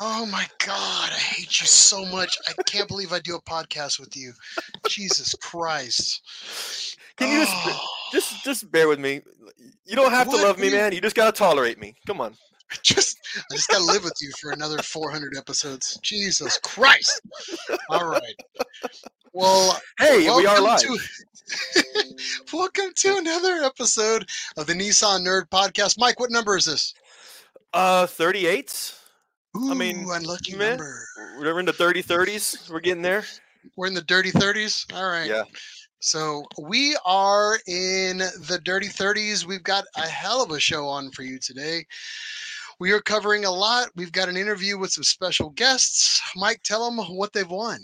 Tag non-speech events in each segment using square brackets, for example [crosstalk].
Oh my god, I hate you so much. I can't believe I do a podcast with you. Jesus Christ. Can you just Oh, just just bear with me? You don't have to love me, You- man. You just gotta tolerate me. Come on. just I just gotta live with you for another 400 episodes. Jesus Christ. All right. Well, Hey, we are live. to- [laughs] welcome to another episode of the Nissan Nerd Podcast. Mike, what number is this? Uh, 38. Ooh, I mean, unlucky meh. number. We're in the 30 30s. We're getting there. We're in the dirty 30s. All right. Yeah. So we are in the dirty 30s. We've got a hell of a show on for you today. We are covering a lot. We've got an interview with some special guests. Mike, tell them what they've won.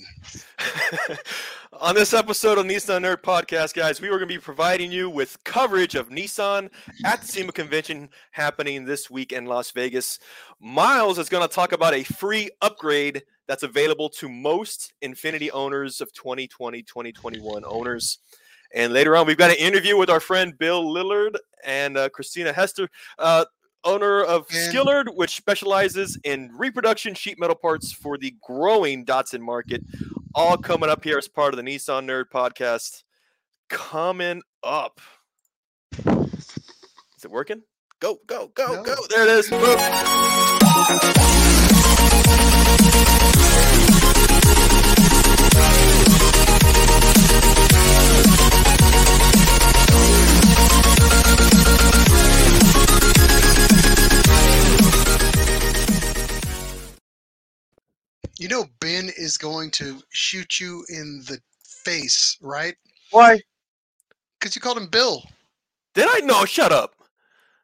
[laughs] On this episode of Nissan Nerd Podcast, guys, we were going to be providing you with coverage of Nissan at the SEMA convention happening this week in Las Vegas. Miles is going to talk about a free upgrade that's available to most Infiniti owners of 2020 2021 owners. And later on, we've got an interview with our friend Bill Lillard and uh, Christina Hester. Uh, owner of And- Skillard, which specializes in reproduction sheet metal parts for the growing Datsun market all coming up here as part of the Nissan Nerd Podcast. Coming up. Is it working? Go, go, go, No. go. There it is. Boom. You know, Ben is going to shoot you in the face, right? Why? Because you called him Bill. Did I? No, shut up.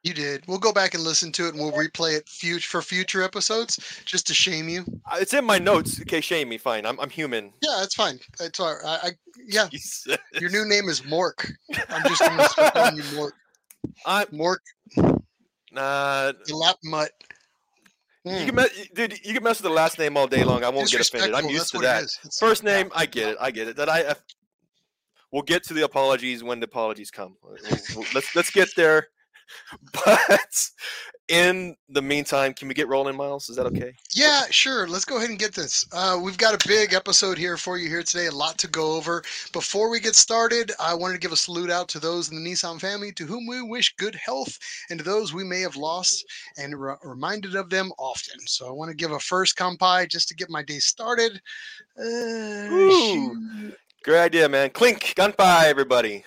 You did. We'll go back and listen to it and we'll replay it fut- for future episodes just to shame you. Uh, It's in my notes. Okay, shame me. Fine. I'm, I'm human. Yeah, that's fine. It's all right. I, I, yeah, Jesus. your new name is Mork. I'm just going to start calling you Mork. [laughs] I, Mork, uh, the lap mutt. You Mm, can, me- dude. You can mess with the last name all day long. I won't get offended. I'm used that's to that. it that. is. It's- First name, I get it. I get it. That I. We'll get to the apologies when the apologies come. Let's let's get there. [laughs] But in the meantime, can we get rolling, Miles? Is that okay? Yeah, sure. Let's go ahead and get this. Uh, we've got a big episode here for you here today, a lot to go over. Before we get started, I wanted to give a salute out to those in the Nissan family to whom we wish good health and to those we may have lost and re- reminded of them often. So I want to give a first kampai just to get my day started. Uh, Ooh. Great idea, man. Clink, kampai, everybody.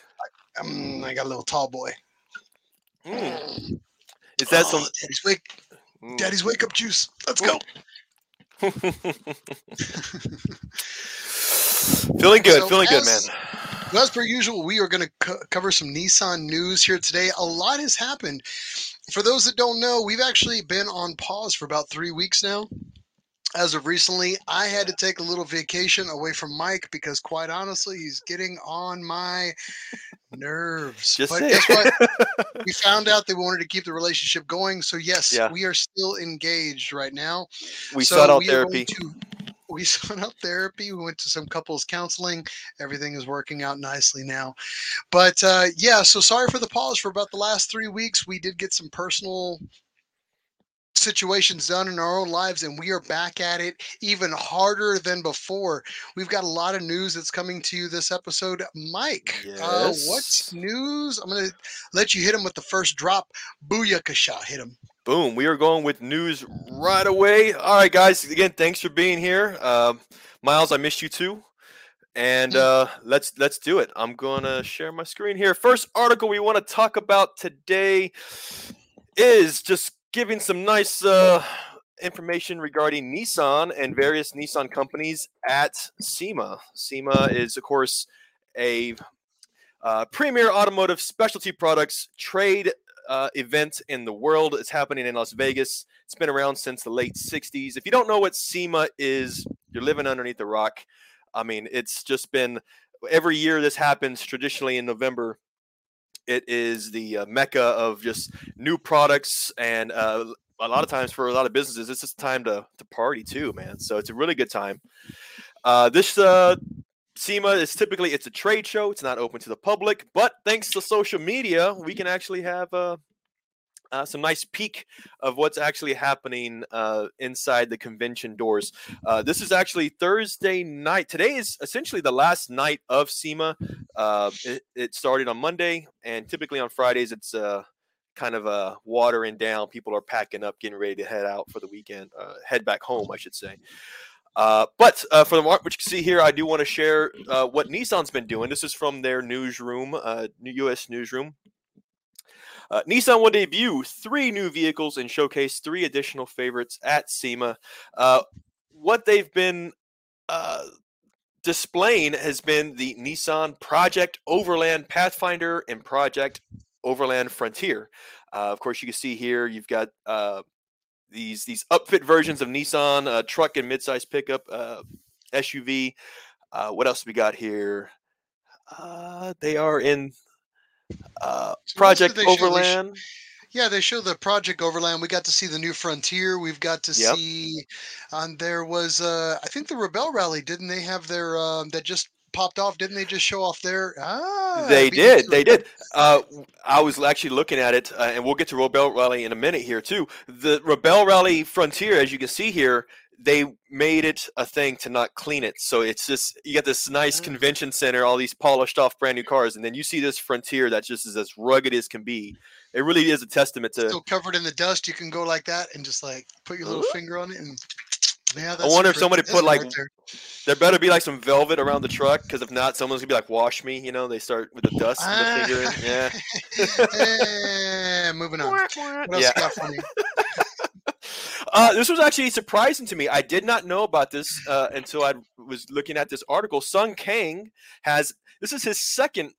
Um, I got a little tall boy. Mm. Is that some? Oh, Daddy's wake, Mm. Daddy's wake up juice. Let's go. [laughs] feeling good, So feeling good, man. As per usual, we are going to co- cover some Nissan news here today. A lot has happened. For those that don't know, we've actually been on pause for about three weeks now. As of recently, I had to take a little vacation away from Mike because, quite honestly, he's getting on my nerves. Just but guess what? we [laughs] found out they wanted to keep the relationship going. So, yes, Yeah. we are still engaged right now. we So sought out we therapy. to- we [laughs] sought out therapy. We went to some couples counseling. Everything is working out nicely now. But uh, yeah, so sorry for the pause for about the last three weeks. We did get some personal situations done in our own lives, and we are back at it even harder than before. We've got a lot of news that's coming to you this episode. Mike, uh, what's news? I'm to let you hit him with the first drop. Booyakasha, hit him. Boom. We are going with news right away. All right, guys. Again, thanks for being here. Uh, Miles, I missed you too. And Mm. uh, let's let's do it. I'm gonna share my screen here. First article we want to talk about today is just giving some nice uh, information regarding Nissan and various Nissan companies at SEMA. SEMA is, of course, a uh, premier automotive specialty products trade uh, event in the world. It's happening in Las Vegas. It's been around since the late 60s. If you don't know what SEMA is, you're living underneath a rock. I mean, it's just been every year this happens traditionally in November. It is the uh, mecca of just new products and uh, a lot of times for a lot of businesses, it's just time to, to party too, man. So it's a really good time. Uh, this uh, SEMA is typically it's a trade show. It's not open to the public, but thanks to social media, we can actually have uh, uh, some nice peek of what's actually happening uh, inside the convention doors. Uh, this is actually Thursday night. Today is essentially the last night of SEMA. Uh, it, it, started on Monday, and typically on Fridays it's uh, kind of uh, watering down. People are packing up, getting ready to head out for the weekend, uh, head back home, I should say. Uh, but uh, for the what you can see here, I do want to share uh, what Nissan's been doing. This is from their newsroom, U.S. newsroom. Uh, Nissan will debut three new vehicles and showcase three additional favorites at SEMA. Uh, what they've been displaying has been the Nissan Project Overland Pathfinder and Project Overland Frontier. of course, you can see here you've got these these upfit versions of Nissan uh, truck and midsize pickup uh, SUV. Uh, what else we got here? Uh, they are in uh, Project so Overland. yeah, they show the Project Overland. We got to see the new Frontier. We've got to yep. see. Um, there was, uh, I think, the Rebel Rally. Didn't they have their um, that just popped off? Didn't they just show off their? Ah, they did. They did. Uh, I was actually looking at it, uh, and we'll get to Rebel Rally in a minute here too. The Rebel Rally Frontier, as you can see here, they made it a thing to not clean it. So it's just you got this nice ah. convention center, all these polished off brand new cars, and then you see this Frontier that just is as rugged as can be. It really is a testament to still covered in the dust. You can go like that and just like put your little finger on it and yeah, I wonder if somebody put like there. there. better be like some velvet around the truck because if not, someone's gonna be like, "Wash me," you know. They start with the dust and the finger. Yeah. [laughs] yeah. Moving on. [laughs] What else yeah. got? [laughs] Uh, this was actually surprising to me. I did not know about this uh, until I was looking at this article. Sung Kang has this is his second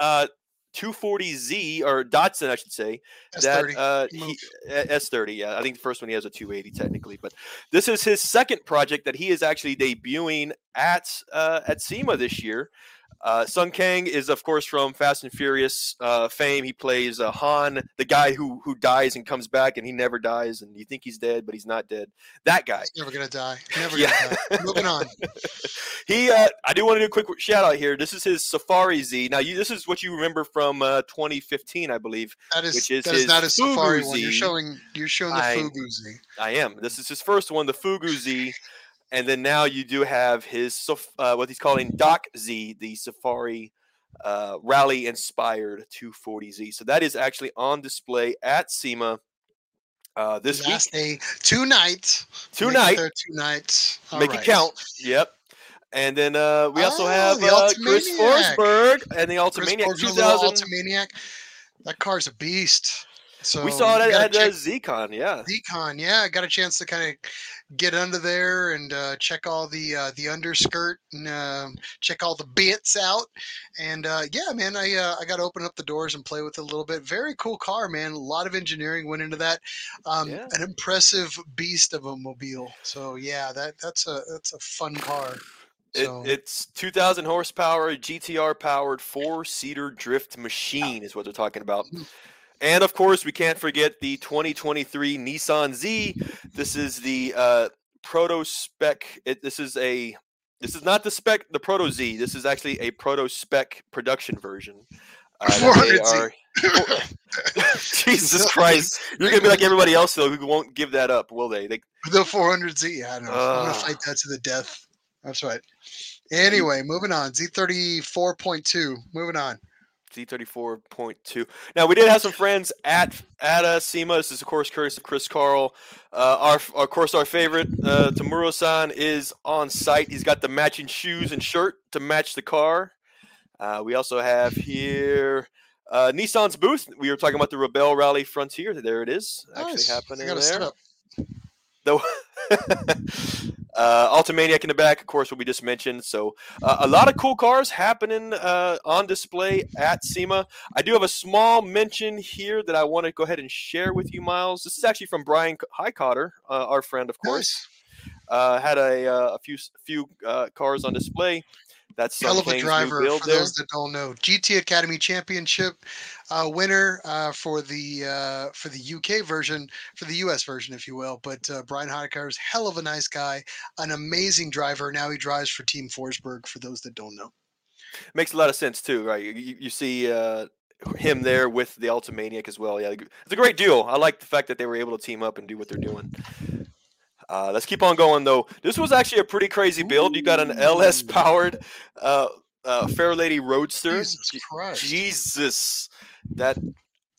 uh, 240Z or Datsun, I should say. S30. That uh, he, S30. Yeah, I think the first one he has a 280 technically, but this is his second project that he is actually debuting at uh, at SEMA this year. Uh, Sung Kang is, of course, from Fast and Furious uh, fame. He plays uh, Han, the guy who who dies and comes back, and he never dies, and you think he's dead, but he's not dead. That guy. He's never gonna die. [laughs] Never yeah. gonna die. Moving on. [laughs] he, uh, I do want to do a quick shout out here. This is his Safari Z. Now, you, this is what you remember from uh, 2015, I believe. That is, which is that is not a Safari one. You're showing, you're showing the I, Fugu Z. I am. This is his first one, the Fugu Z. And then now you do have his uh, what he's calling Doc Z, the Safari uh, rally inspired 240Z. So that is actually on display at SEMA uh, this Last week. Day, two nights. Two nights. Two nights. All Make right. it count. Yep. And then uh, we also oh, have uh, Chris Forsberg and the Altimaniac 2000. Altimaniac. That car's a beast. So we saw it at, at ZCon, yeah. ZCon, yeah. I got a chance to kind of get under there and uh, check all the uh, the underskirt and uh, check all the bits out. And uh, yeah, man, I uh, I got to open up the doors and play with it a little bit. Very cool car, man. A lot of engineering went into that. Um, yeah. An impressive beast of a mobile. So yeah, that that's a that's a fun car. So. It, it's 2,000 horsepower, GTR powered four seater drift machine, is what they're talking about. And of course, we can't forget the 2023 Nissan Z. This is the uh, proto spec. It, this is a. This is not the spec, the Proto Z. This is actually a proto spec production version. Uh, are, [laughs] [laughs] Jesus Christ! You're gonna be like everybody else though, who won't give that up, will they? they the 400Z. I don't know. Uh, I'm gonna fight that to the death. That's right. Anyway, moving on. Z34.2. Moving on. Z34.2. Now we did have some friends at at uh, SEMA. This is of course courtesy of Chris Carl. Uh, our of course our favorite uh, Tamura-san is on site. He's got the matching shoes and shirt to match the car. Uh, we also have here uh, Nissan's booth. We were talking about the Rebel Rally Frontier. There it is, nice. actually happening there. The [laughs] Uh, Altimaniac in the back, of course, what we just mentioned. So uh, a lot of cool cars happening uh, on display at SEMA. I do have a small mention here that I want to go ahead and share with you, Miles. This is actually from Bryan Heitkotter, uh, our friend, of course. Nice. had a, uh, a few few uh, cars on display. That's hell of a driver for there. those that don't know. GT Academy Championship uh, winner uh, for the uh, for the UK version, for the US version, if you will. But uh, Bryan Heitkotter is hell of a nice guy, an amazing driver. Now he drives for Team Forsberg. For those that don't know, makes a lot of sense too, right? You, you see uh, him there with the Altimaniac as well. Yeah, it's a great duo. I like the fact that they were able to team up and do what they're doing. Uh, let's keep on going though. This was actually a pretty crazy build. You got an LS powered uh, uh, Fairlady Roadster. Jesus Christ. Jesus, that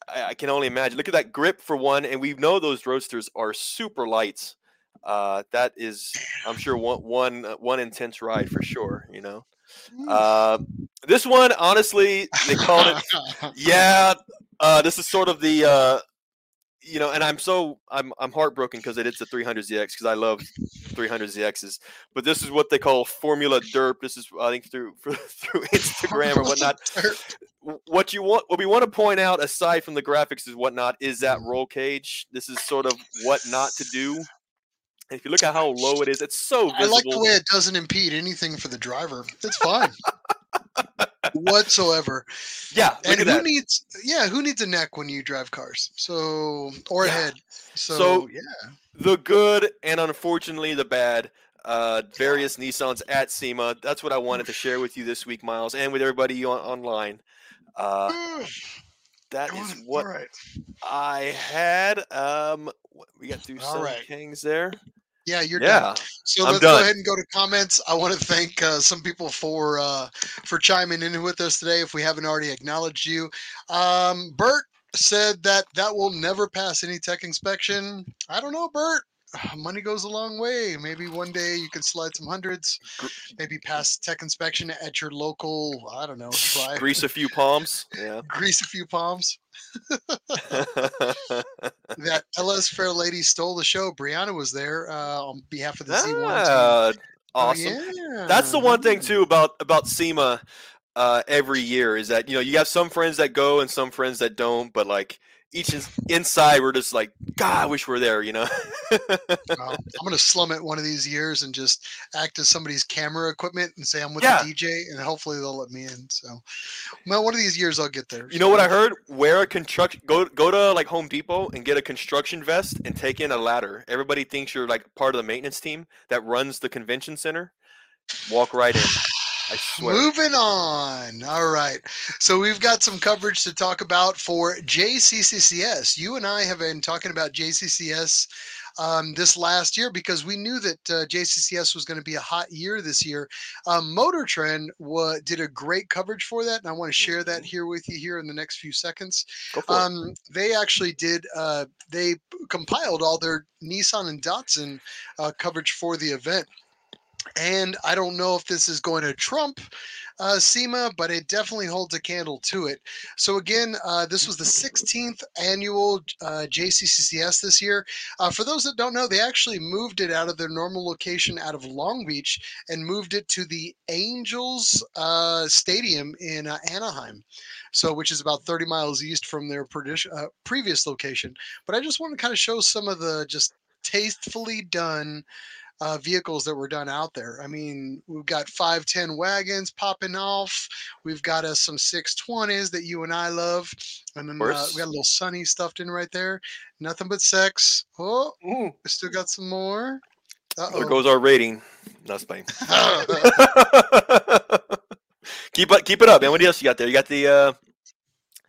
I, I, can only imagine. Look at that grip for one, and we know those roadsters are super light. Uh, that is, I'm sure one one uh, one intense ride for sure. You know, uh, this one honestly they called it. [laughs] yeah, uh, this is sort of the uh, you know, and I'm so I'm I'm heartbroken because it is the 300ZX because I love 300ZXs. But this is what they call Formula Derp. This is I think through for, [laughs] through Instagram or whatnot. what you want, what we want to point out aside from the graphics is whatnot is that roll cage. This is sort of what not to do. if you look at how low it is, it's so visible. I like the way it doesn't impede anything for the driver. It's fine. Whatsoever. [laughs] Yeah, and who needs? Yeah, who needs a neck when you drive cars? So or a head. So, so, yeah, the good and unfortunately the bad. Uh, various Nissans at SEMA. That's what I wanted to share with you this week, Miles, and with everybody on, online. Uh, [sighs] that is what right. I had. Um, we got through some right. Kings there. Yeah, you're yeah, done. So I'm let's done. go ahead and go to comments. I want to thank uh, some people for uh, for chiming in with us today. If we haven't already acknowledged you, um, Bert said that that will never pass any tech inspection. I don't know, Bert. [sighs] money goes a long way. Maybe one day you can slide some hundreds, maybe pass tech inspection at your local, I don't know, [laughs] try. Grease a few palms. Yeah. [laughs] Grease a few palms. [laughs] that LS Fair Lady stole the show. Brianna was there uh, on behalf of the Z1 ah, team. Awesome. Oh, yeah. That's the one thing too about about SEMA uh, every year is that you know you have some friends that go and some friends that don't, but like each is inside we're just like god i wish we are there you know? [laughs] Well, i'm gonna slum it one of these years and just act as somebody's camera equipment and say i'm with yeah. the dj and hopefully they'll let me in so. Well one of these years i'll get there you know what i heard? Wear a construction go go to like home depot and get a construction vest and take in a ladder. Everybody thinks you're like part of the maintenance team that runs the convention center. Walk right in [laughs] I swear. Moving on. All right. So we've got some coverage to talk about for JCCCS. You and I have been talking about JCCS um, this last year because we knew that uh, JCCS was going to be a hot year this year. Um, Motor Trend wa- did a great coverage for that, and I want to share that mm-hmm. here with you here in the next few seconds. Um, they actually did. Uh, they compiled all their Nissan and Datsun uh, coverage for the event. And I don't know if this is going to trump uh, SEMA, but it definitely holds a candle to it. So again, uh, this was the 16th annual uh, JCCCS this year. Uh, for those that don't know, they actually moved it out of their normal location out of Long Beach and moved it to the Angels uh, Stadium in uh, Anaheim. So, which is about 30 miles east from their previous location. But I just want to kind of show some of the just tastefully done uh, vehicles that were done out there. I mean, we've got 510 wagons popping off. We've got us some 620s that you and I love. And then uh, we got a little sunny stuffed in right there. Nothing but sex. Oh, Ooh. we still got some more. Uh-oh. There goes our rating. That's fine. [laughs] keep it, keep it up, man. What else you got there? You got the. Uh...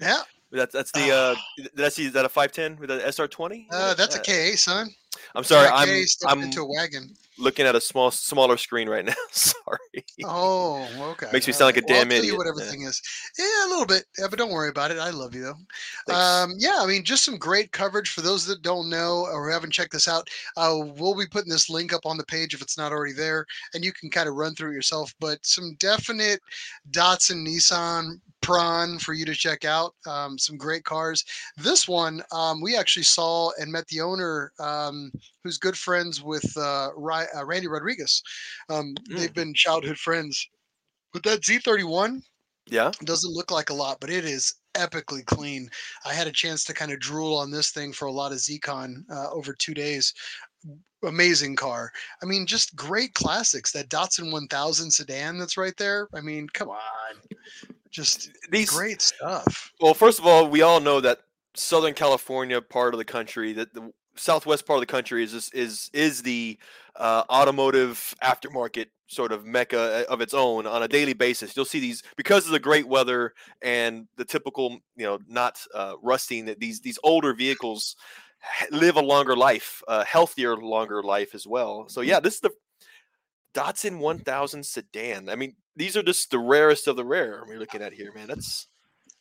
Yeah. That's that's the. Uh, [sighs] did I see? Is that a 510 with an SR20? Uh, that's a KA, son. I'm sorry. I'm I'm into a wagon. Looking at a small, smaller screen right now. [laughs] sorry. Oh, okay. Makes me sound like a well, damn I'll idiot. what everything yeah. is. Yeah, a little bit. Yeah, but don't worry about it. I love you though. Um, yeah, I mean, just some great coverage for those that don't know or haven't checked this out. Uh, we'll be putting this link up on the page if it's not already there, and you can kind of run through it yourself. But some definite Datsun Nissan prawn for you to check out. Um, some great cars. This one um, we actually saw and met the owner, um, who's good friends with uh, uh, Randy Rodriguez. Mm. They've been childhood friends. But that Z31, yeah, doesn't look like a lot, but it is epically clean. I had a chance to kind of drool on this thing for a lot of ZCon uh, over two days amazing car. I mean, just great classics. That Datsun 1000 sedan that's right there. I mean, come on. Just these great stuff. Well, first of all, we all know that Southern California part of the country, that the southwest part of the country is is is the uh, automotive aftermarket sort of mecca uh, of its own on a daily basis. You'll see these because of the great weather and the typical, you know, not uh, rusting. That these these older vehicles live a longer life, a healthier, longer life as well. So yeah, this is the Datsun 1000 sedan. I mean, these are just the rarest of the rare we're looking at here, man. That's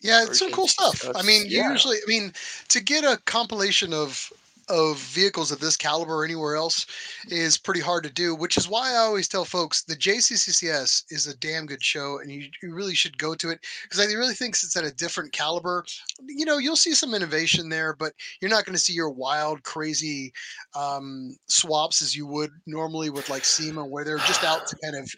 yeah, it's some cool stuff. I mean, yeah. usually, I mean, to get a compilation of of vehicles of this caliber anywhere else is pretty hard to do, which is why I always tell folks the JCCCS is a damn good show and you, you really should go to it because I really think it's at a different caliber. You know, you'll see some innovation there, but you're not going to see your wild, crazy um, swaps as you would normally with like SEMA, where they're just out to kind of,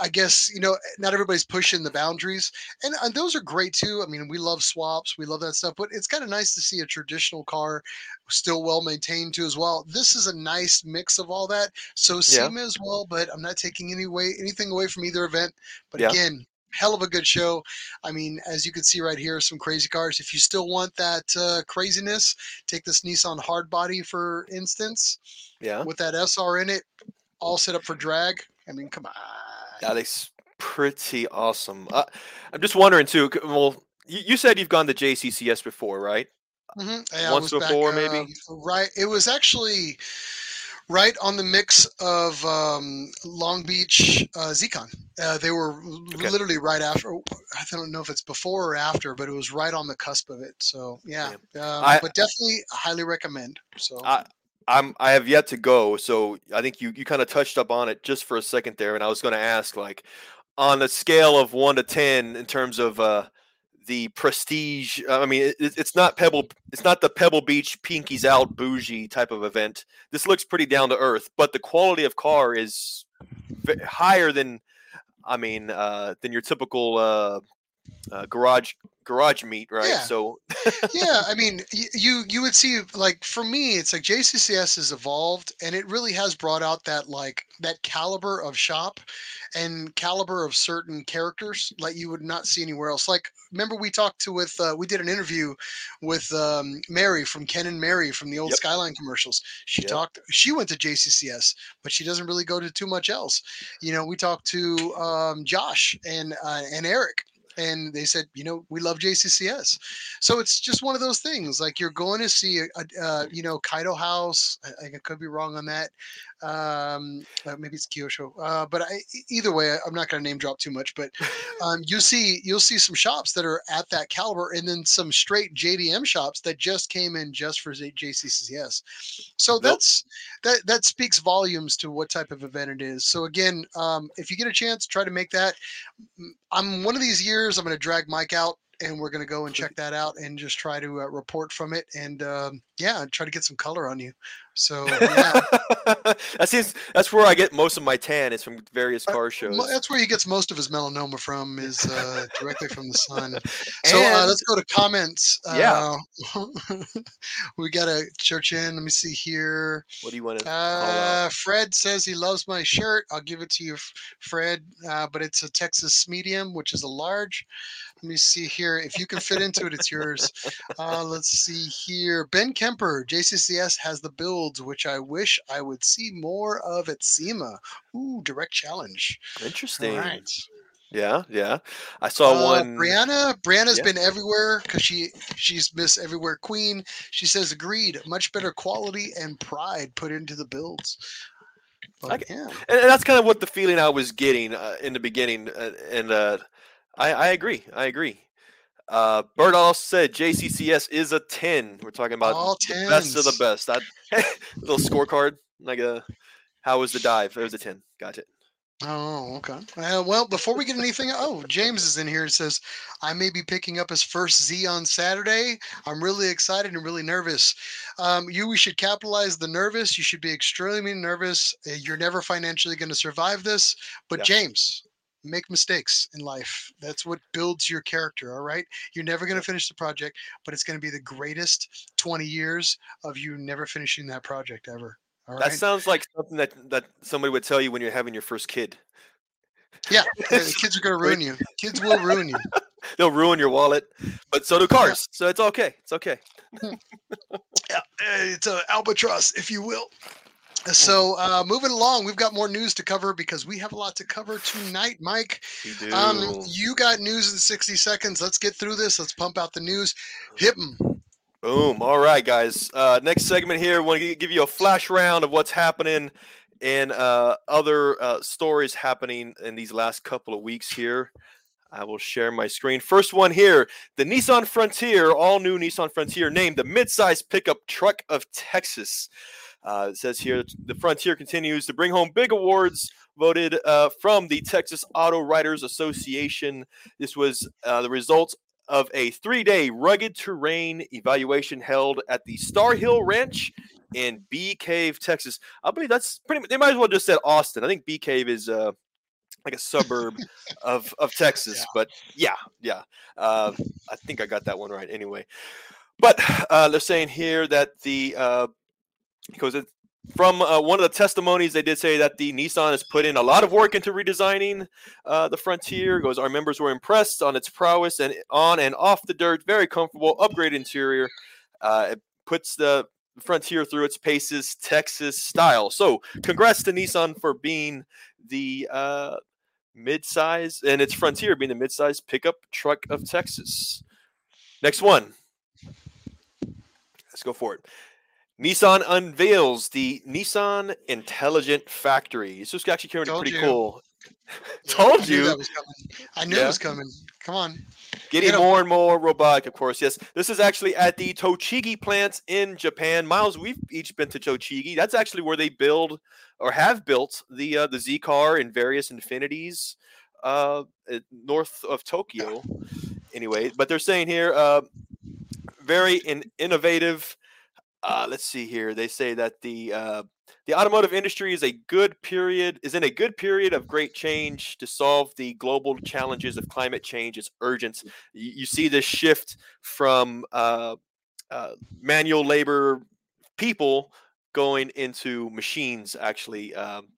I guess, you know, not everybody's pushing the boundaries. And, and those are great too. I mean, we love swaps, we love that stuff, but it's kind of nice to see a traditional car still well maintained too as well. This is a nice mix of all that. So Yeah. As well, but I'm not taking any way anything away from either event. But Yeah. again, hell of a good show. I mean, as you can see right here, some crazy cars. If you still want that uh, craziness, take this Nissan Hardbody for instance, yeah. with that SR in it, all set up for drag. I mean, come on. That is pretty awesome. Uh, I'm just wondering too. Well, you, you said you've gone to JCCS before, right? Mhm. Yeah, Once was back, before, maybe? um, right. It was actually right on the mix of um, Long Beach uh, Zcon. Uh, they were Okay. literally right after. I don't know if it's before or after, but it was right on the cusp of it. So yeah, um, I- but definitely highly recommend. So I- I'm I have yet to go, so I think you you kind of touched up on it just for a second there, and I was going to ask like on a scale of one to ten in terms of uh, the prestige. uh, I mean, it, it's not Pebble, it's not the Pebble Beach pinkies out bougie type of event. This looks pretty down to earth, but the quality of car is higher than I mean uh, than your typical uh, uh, garage garage meet, right? Yeah. So [laughs] yeah, I mean, you you would see like for me, it's like JCCS has evolved, and it really has brought out that like that caliber of shop and caliber of certain characters like you would not see anywhere else. Like remember we talked to with uh, we did an interview with um, Mary from Ken and Mary from the old Yep. Skyline commercials. She Yep. talked. She went to JCCS, but she doesn't really go to too much else. You know, we talked to um, Josh and uh, and Eric. And they said, you know, we love JCCS. So it's just one of those things. Like you're going to see a, a uh, you know, Kaido House. I, I could be wrong on that. Um, uh, maybe it's Kyosho. Uh, but I, either way, I'm not going to name drop too much. But [laughs] um, you see, you'll see some shops that are at that caliber, and then some straight JDM shops that just came in just for JCCS. So that's that. That speaks volumes to what type of event it is. So again, um, if you get a chance, try to make that. I'm one of these years. I'm going to drag Mike out, and we're going to go and check that out, and just try to uh, report from it, and um, yeah, try to get some color on you. So yeah, [laughs] that seems that's where I get most of my tan is from various Uh, car shows. mo- that's where he gets most of his melanoma from, is uh, directly from the sun. [laughs] So uh, And- let's go to comments. Yeah. Uh, [laughs] we got a church in. Let me see here. What do you want to? Uh, Fred says he loves my shirt. I'll give it to you, Fred. Uh, but it's a Texas medium, which is a large. Let me see here. If you can fit into it, it's yours. Uh, let's see here. Ben Kemper, JCCS has the builds, which I wish I would see more of at SEMA. Ooh, direct challenge. Interesting. All right. Yeah, yeah. I saw Uh, one. Brianna, Brianna's Yeah. been everywhere because she she's Miss Everywhere Queen. She says agreed. Much better quality and pride put into the builds. But, I yeah. and and that's kind of what the feeling I was getting uh, in the beginning, uh, and uh, I, I agree. I agree. Uh, Bird also said JCCS is a ten. We're talking about All the best of the best. That [laughs] little scorecard, like a how was the dive? It was a ten. Got it. Oh, okay. Uh, well, before we get anything, oh, James is in here and says, I may be picking up his first Z on Saturday. I'm really excited and really nervous. Um, you, we should capitalize the nervous. You should be extremely nervous. Uh, You're never financially going to survive this. But, Yeah. James, make mistakes in life. That's what builds your character. All right. You're never going to finish the project, but it's going to be the greatest 20 years of you never finishing that project ever. All That right. sounds like something that that somebody would tell you when you're having your first kid. yeah. [laughs] Kids are going to ruin you. Kids will ruin you. [laughs] They'll ruin your wallet, but so do cars. So it's okay. It's okay. [laughs] Yeah, uh, it's an albatross, if you will. So, uh, moving along, we've got more news to cover because we have a lot to cover tonight, Mike. We do. Um, you got news in 60 seconds. Let's get through this. Let's pump out the news. Hit 'em. Boom. All right, guys. Uh, next segment here. Want to give you a flash round of what's happening and uh, other uh, stories happening in these last couple of weeks here. I will share my screen. First one here the Nissan Frontier, all new Nissan Frontier, named the midsize pickup truck of Texas. Uh, it says here the Frontier continues to bring home big awards voted uh, from the Texas Auto Writers Association. This was uh, the result of a three day rugged terrain evaluation held at the Star Hill Ranch in Bee Cave, Texas. I believe that's pretty much, they might as well just said Austin. I think Bee Cave is uh, like a suburb [laughs] of, of Texas, Yeah. but yeah, yeah. Uh, I think I got that one right anyway. But uh, they're saying here that the uh, because it, from uh, one of the testimonies, they did say that the Nissan has put in a lot of work into redesigning uh, the Frontier. It Goes, our members were impressed on its prowess and on and off the dirt. Very comfortable, upgrade interior. Uh, it puts the Frontier through its paces, Texas style. So, congrats to Nissan for being the uh, mid-size and its Frontier being the mid-size pickup truck of Texas. Next one. Let's go for it. Nissan unveils the Nissan Intelligent Factory. This was actually Told pretty you. cool. [laughs] I Told knew you. I knew Yeah. it was coming. Come on. Getting Get more and more robotic, of course. Yes, this is actually at the Tochigi plants in Japan. Miles, we've each been to Tochigi. That's actually where they build or have built the uh, the Z car in various Infinitis uh, uh, north of Tokyo. Anyway, but they're saying here, uh, very in- innovative. Uh, let's see here. They say that the uh, the automotive industry is a good period is in a good period of great change to solve the global challenges of climate change. It's urgent. You, you see this shift from uh, uh, manual labor people going into machines. Actually, um,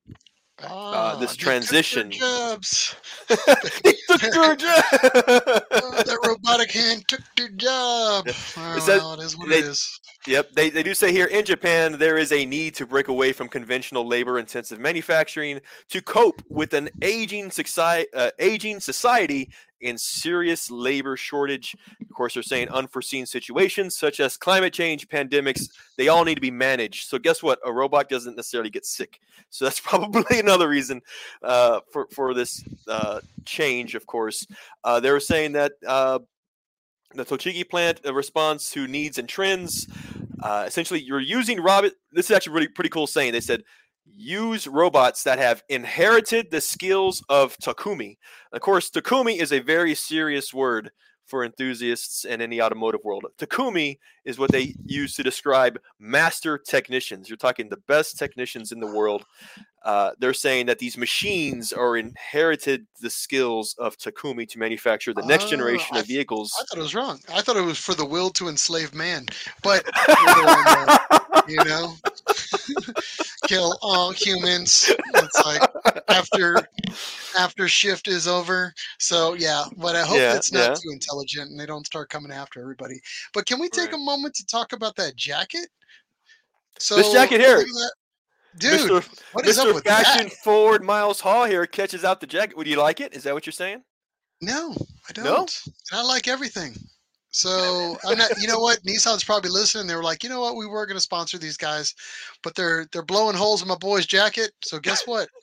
Ah, this their transition. jobs. They took your job. Oh, that robotic hand took their job. Oh, Is that- well, it is what they- it is. Yep, they, they do say here in Japan there is a need to break away from conventional labor intensive manufacturing to cope with an aging society, uh, aging society and serious labor shortage. Of course, they're saying unforeseen situations such as climate change, pandemics, they all need to be managed. So guess what? A robot doesn't necessarily get sick. So that's [laughs] probably another reason uh, for for this uh, change. Of course, uh, they were saying that. Uh, the Tochigi plant uh, responds to needs and trends. Uh, essentially, you're using robot. This is actually really pretty cool saying. They said use robots that have inherited the skills of Takumi. Of course, Takumi is a very serious word for enthusiasts and in the automotive world. Takumi is what they use to describe master technicians. You're talking the best technicians in the world. Uh, they're saying that these machines are inherited the skills of Takumi to manufacture the next Oh, generation I of th- vehicles. I thought it was wrong. I thought it was for the will to enslave man. But [laughs] you know, [laughs] kill all humans. It's like after after shift is over. So yeah, but I hope Yeah, it's not yeah. too intelligent and they don't start coming after everybody. But can we take Right. a moment to talk about that jacket? So This jacket here, look at that- dude. Mr. What is Mr. up with Fashion that? Forward Miles Hall here catches out the jacket. Would you like it? Is that what you're saying? No, I don't. No? And I like everything. So I'm not. You know what? Nissan's probably listening. They were like, you know what? We were going to sponsor these guys, but they're they're blowing holes in my boy's jacket. So guess what? [laughs]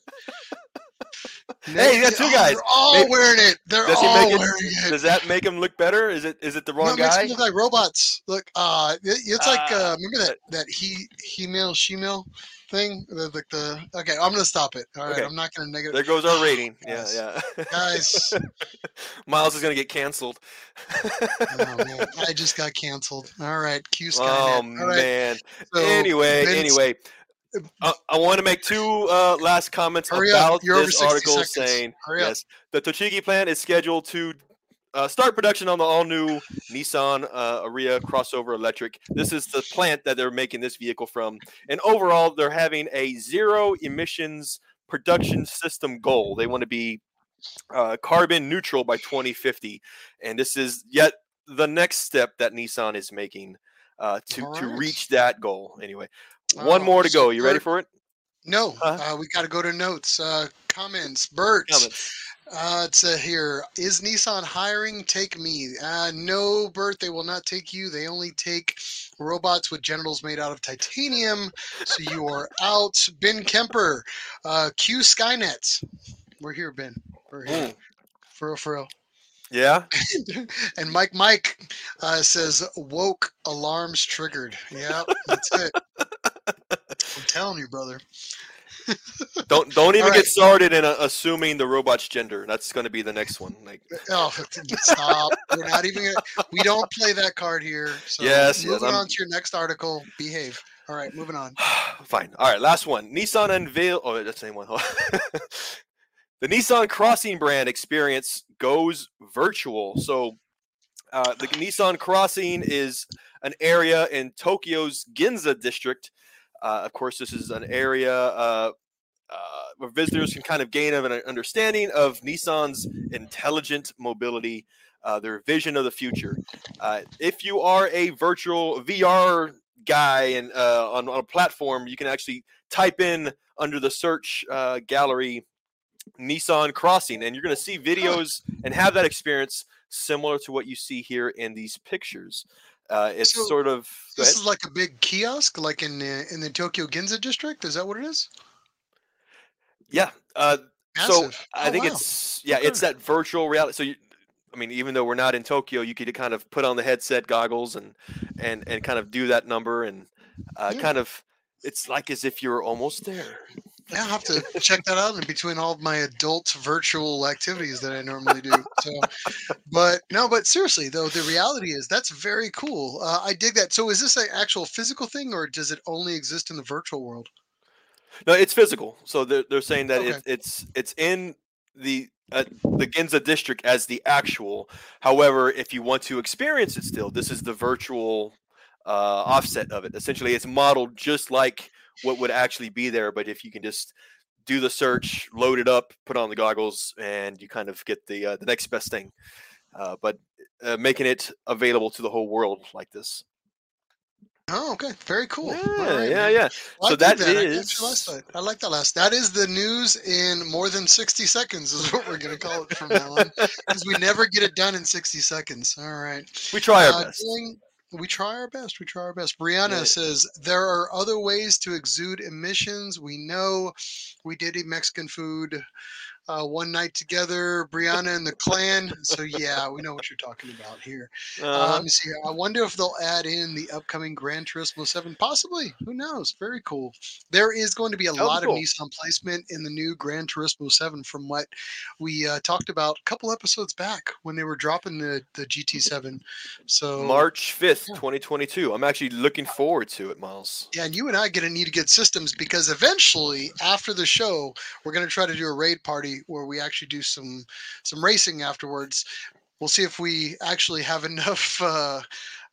Hey, you got two guys. They're all Maybe- wearing it. They're Does all make wearing it? it. Does that make them look better? Is it is it the No, wrong it makes guy? them look like robots. Look, uh, it- it's like Ah, uh, remember that that he he male she male thing. The, the, the okay, I'm gonna stop it. All right, Okay. I'm not gonna negative. There goes our [gasps] rating. Yeah, Guys. yeah. [laughs] Guys, Miles is gonna get canceled. oh man, [laughs] I just got canceled. All right, Q Skynet. oh right, man. so anyway, Vince- anyway. I, I want to make two uh, last comments Hurry about up. You're over this 60 article seconds. saying yes, the Tochigi plant is scheduled to uh, start production on the all-new Nissan uh, Ariya crossover electric. This is the plant that they're making this vehicle from, and overall, they're having a zero emissions production system goal. They want to be uh, carbon neutral by 2050, and this is yet the next step that Nissan is making uh, to to reach that goal. Anyway, one more to go. You ready for it? No, Huh? uh, we got to go to notes. Uh, comments. Bert. Comments. Uh, it's uh, here. Is Nissan hiring? Take me. Uh, no, Bert. They will not take you. They only take robots with genitals made out of titanium. So you are out. Ben Kemper. Uh, Q Skynet. We're here, Ben. We're here. Mm. For real, for real. Yeah. [laughs] and Mike Mike uh, says woke alarms triggered. Yeah, that's it. [laughs] I'm telling you, brother. Don't don't even All get started in uh, assuming the robot's gender. That's going to be the next one. Like Oh, stop! We're not even. Gonna, we don't play that card here. So Yes, yes, moving I'm- on to your next article. Behave. All right, moving on. [sighs] Fine. All right, last one. Nissan unveil. Oh, that's the same one. [laughs] the Nissan Crossing brand experience goes virtual. So, uh, the Nissan Crossing is an area in Tokyo's Ginza district. Uh, of course, this is an area uh, uh, where visitors can kind of gain an understanding of Nissan's intelligent mobility, uh, their vision of the future. Uh, if you are a virtual VR guy and uh, on, on a platform, you can actually type in under the search uh, gallery Nissan Crossing, and you're going to see videos and have that experience similar to what you see here in these pictures. Uh, it's So, sort of This ahead. is like a big kiosk, like in the, in the Tokyo Ginza district. Is that what it is? yeah. Uh, so Massive. I Oh, think wow. it's yeah, it's that virtual reality. So you, I mean, even though we're not in Tokyo, you could kind of put on the headset goggles and and and kind of do that number and uh, Yeah. kind of. It's like as if you're almost there. Yeah, I'll have to check that out in between all of my adult virtual activities that I normally do. So, but no, but seriously though, the reality is that's very cool. Uh, I dig that. So, is this an actual physical thing, or does it only exist in the virtual world? No, it's physical. So they're they're saying that Okay. it, it's it's in the uh, the Ginza district as the actual. However, if you want to experience it still, this is the virtual uh, offset of it. Essentially, it's modeled just like what would actually be there. But if you can just do the search, load it up, put on the goggles, and you kind of get the uh, the next best thing. Uh, but uh, making it available to the whole world like this. Oh, okay, very cool. Yeah, right, yeah, man. yeah. Well, So I that that. I, is- got you last night. I like that last. That is the news in more than sixty seconds. Is what we're gonna call it from now on, because we never get it done in sixty seconds. All right. We try our Uh, best. We try our best. We try our best. Brianna Yeah. says there are other ways to exude emissions. We know we did eat Mexican food uh, one night together, Brianna and the clan. So yeah, we know what you're talking about here. Uh, Uh, let me see. I wonder if they'll add in the upcoming Gran Turismo 7. Possibly. Who knows? Very cool. There is going to be a lot cool. of Nissan placement in the new Gran Turismo 7 from what we uh, talked about a couple episodes back when they were dropping the, the GT7. So March 5th, yeah. 2022. I'm actually looking forward to it, Miles. Yeah, and you and I are going to need to get systems because eventually, after the show, we're going to try to do a raid party where we actually do some some racing afterwards. We'll see if we actually have [laughs] enough uh,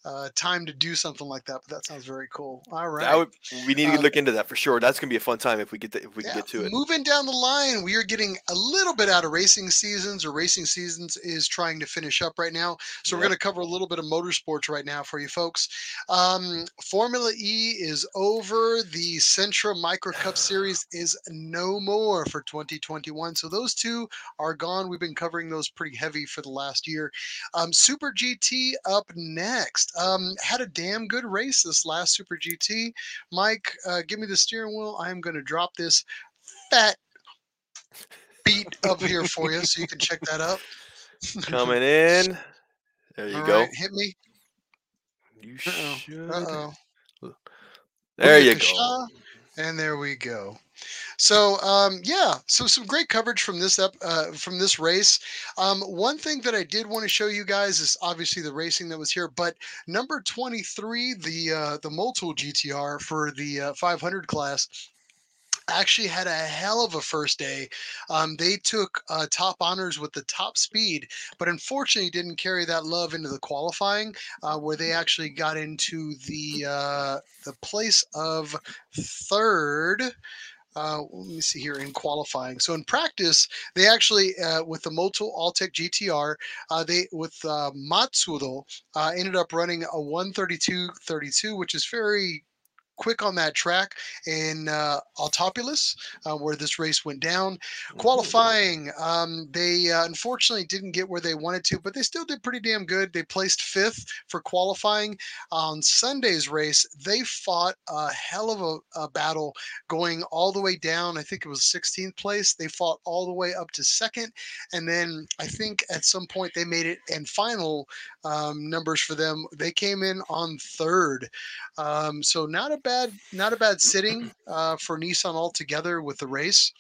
uh, time to do something like that. But that sounds very cool. All right. Would, we need to Uh, look into that for sure. That's gonna be a fun time if we get to, if we Yeah, get to it. Moving down the line, we are getting a little bit out of racing seasons, or racing seasons is trying to finish up right now. So we're going to cover a little bit of motorsports right now for you folks. Um, Formula E is over. The Sentra Micro Cup Series is no more for 2021. So those two are gone. We've been covering those pretty heavy for the last year. Um, Super GT up next. Um, had a damn good race this last Super GT. Mike, uh, give me the steering wheel. I am going to drop this fat beat up here for you so you can check that out. [laughs] Coming in. There you All go. right, hit me. You Uh-oh. should. Uh oh. There you go. And there we go. So um, yeah, so some great coverage from this up uh, from this race. Um, one thing that I did want to show you guys is obviously the racing that was here, but number 23, the uh, the Motul GTR for the uh, 500 class. Actually had a hell of a first day. Um, they took uh, top honors with the top speed, but unfortunately didn't carry that love into the qualifying, uh, where they actually got into the uh, the place of third. Uh, let me see here in qualifying. So in practice, they actually uh, with the Motul Autech GTR, uh, they with uh, Matsuda uh, ended up running a 132.32, which is very quick on that track in uh, Autopolis, uh, where this race went down. Qualifying, um, they uh, unfortunately didn't get where they wanted to, but they still did pretty damn good. They placed fifth for qualifying. On Sunday's race, they fought a hell of a, a battle going all the way down. I think it was 16th place. They fought all the way up to second. And then I think at some point they made it and final um, numbers for them. They came in on third. Um, so not a bad, not a bad sitting [clears throat] uh, for Nissan altogether with the race.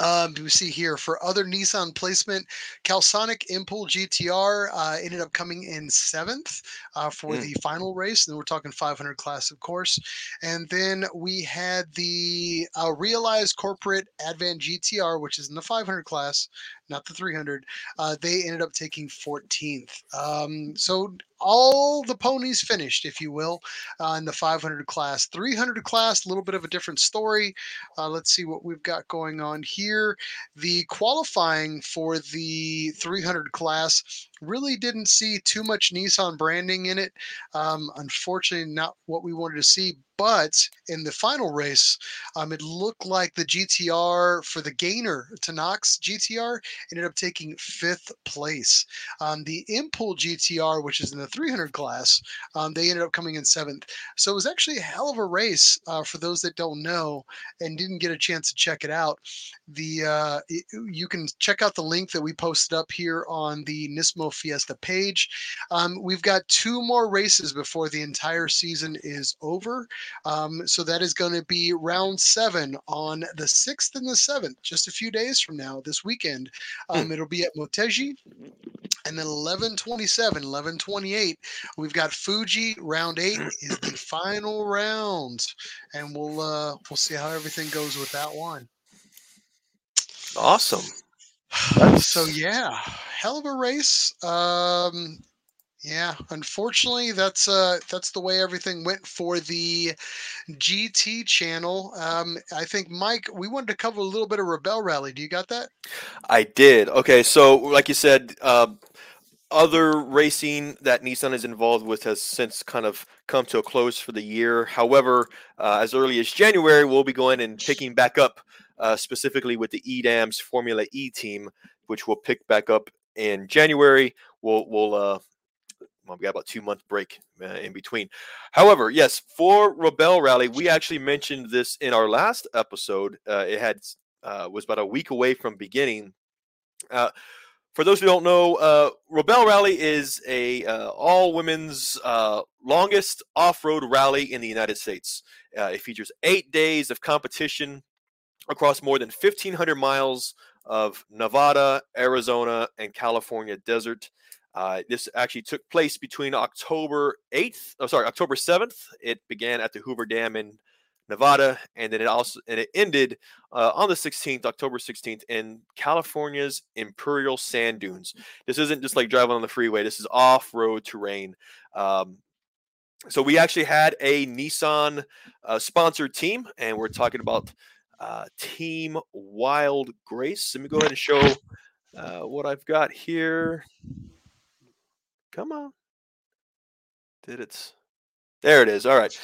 Um, we see here for other Nissan placement, Calsonic Impul GTR uh, ended up coming in seventh uh, for Mm. the final race. And we're talking 500 class, of course. And then we had the uh, Realized Corporate Advan GTR, which is in the 500 class, not the 300. Uh, they ended up taking 14th. Um, so all the ponies finished, if you will, uh, in the 500 class. 300 class, a little bit of a different story. Uh, let's see what we've got going on here. The qualifying for the 300 class really didn't see too much Nissan branding in it. Um, unfortunately, not what we wanted to see. But in the final race, um, it looked like the GTR for the gainer, Tanax GTR, ended up taking fifth place. Um, the Impul GTR, which is in the 300 class, um, they ended up coming in seventh. So it was actually a hell of a race uh, for those that don't know and didn't get a chance to check it out. The uh, you can check out the link that we posted up here on the Nismo Fiesta page. Um, we've got two more races before the entire season is over. Um, so that is going to be round seven on the 6th and the 7th, just a few days from now, this weekend. Um, It'll be at Motegi. And then 1127, 1128, we've got Fuji. Round eight is the [clears throat] final round. And we'll uh, we'll see how everything goes with that one. Awesome. So yeah, hell of a race. Um, yeah, unfortunately, that's uh that's the way everything went for the GT channel. Um, I think Mike, we wanted to cover a little bit of Rebelle Rally. Do you got that? I did. Okay, so like you said, uh, other racing that Nissan is involved with has since kind of come to a close for the year. However, uh, as early as January, we'll be going and picking back up, uh, specifically with the EDAMS Formula E team, which will pick back up in January. We'll we'll uh, well, we got about two month break uh, in between. However, yes, for Rebelle Rally, we actually mentioned this in our last episode. Uh, it had uh, was about a week away from beginning. Uh, for those who don't know, uh, Rebelle Rally is a uh, all women's uh, longest off road rally in the United States. Uh, it features eight days of competition across more than 1,500 miles of Nevada, Arizona, and California desert. Uh, this actually took place between October 8th, oh, sorry, October 7th. It began at the Hoover Dam in Nevada, and then it also and it ended uh, on the 16th, October 16th, in California's Imperial Sand Dunes. This isn't just like driving on the freeway. This is off-road terrain. Um, so we actually had a Nissan uh, sponsored team, and we're talking about uh, Team Wild Grace. Let me go ahead and show uh, what I've got here. Come on. Did it? There it is. All right.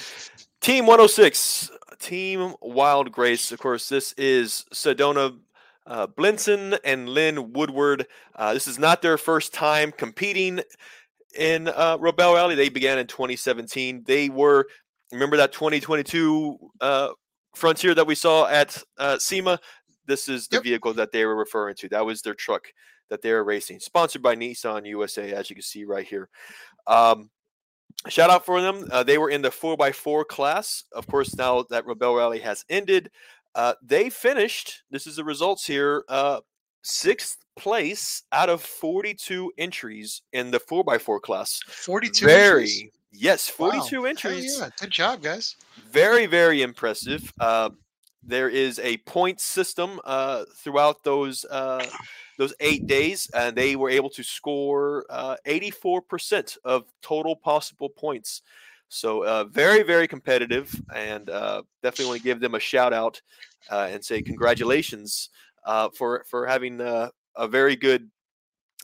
Team 106, Team Wild Grace. Of course, this is Sedona uh, Blinson and Lynn Woodward. Uh, this is not their first time competing in uh, Rebelle Rally. They began in 2017. They were, remember that 2022 uh, Frontier that we saw at uh, SEMA? This is the Yep. vehicle that they were referring to. That was their truck that they were racing, sponsored by Nissan USA, as you can see right here. Um, shout out for them. Uh, they were in the 4x4 class. Of course, now that Rebelle Rally has ended, uh, they finished, this is the results here, uh, sixth place out of 42 entries in the 4x4 class. 42 very, entries? Yes, 42 Hell entries. yeah, good job, guys. Very, very impressive. Uh, there is a point system uh, throughout those uh, those eight days, and they were able to score uh, 84% of total possible points. So uh, very, very competitive, and uh, definitely want to give them a shout out uh, and say congratulations uh, for for having uh, a very good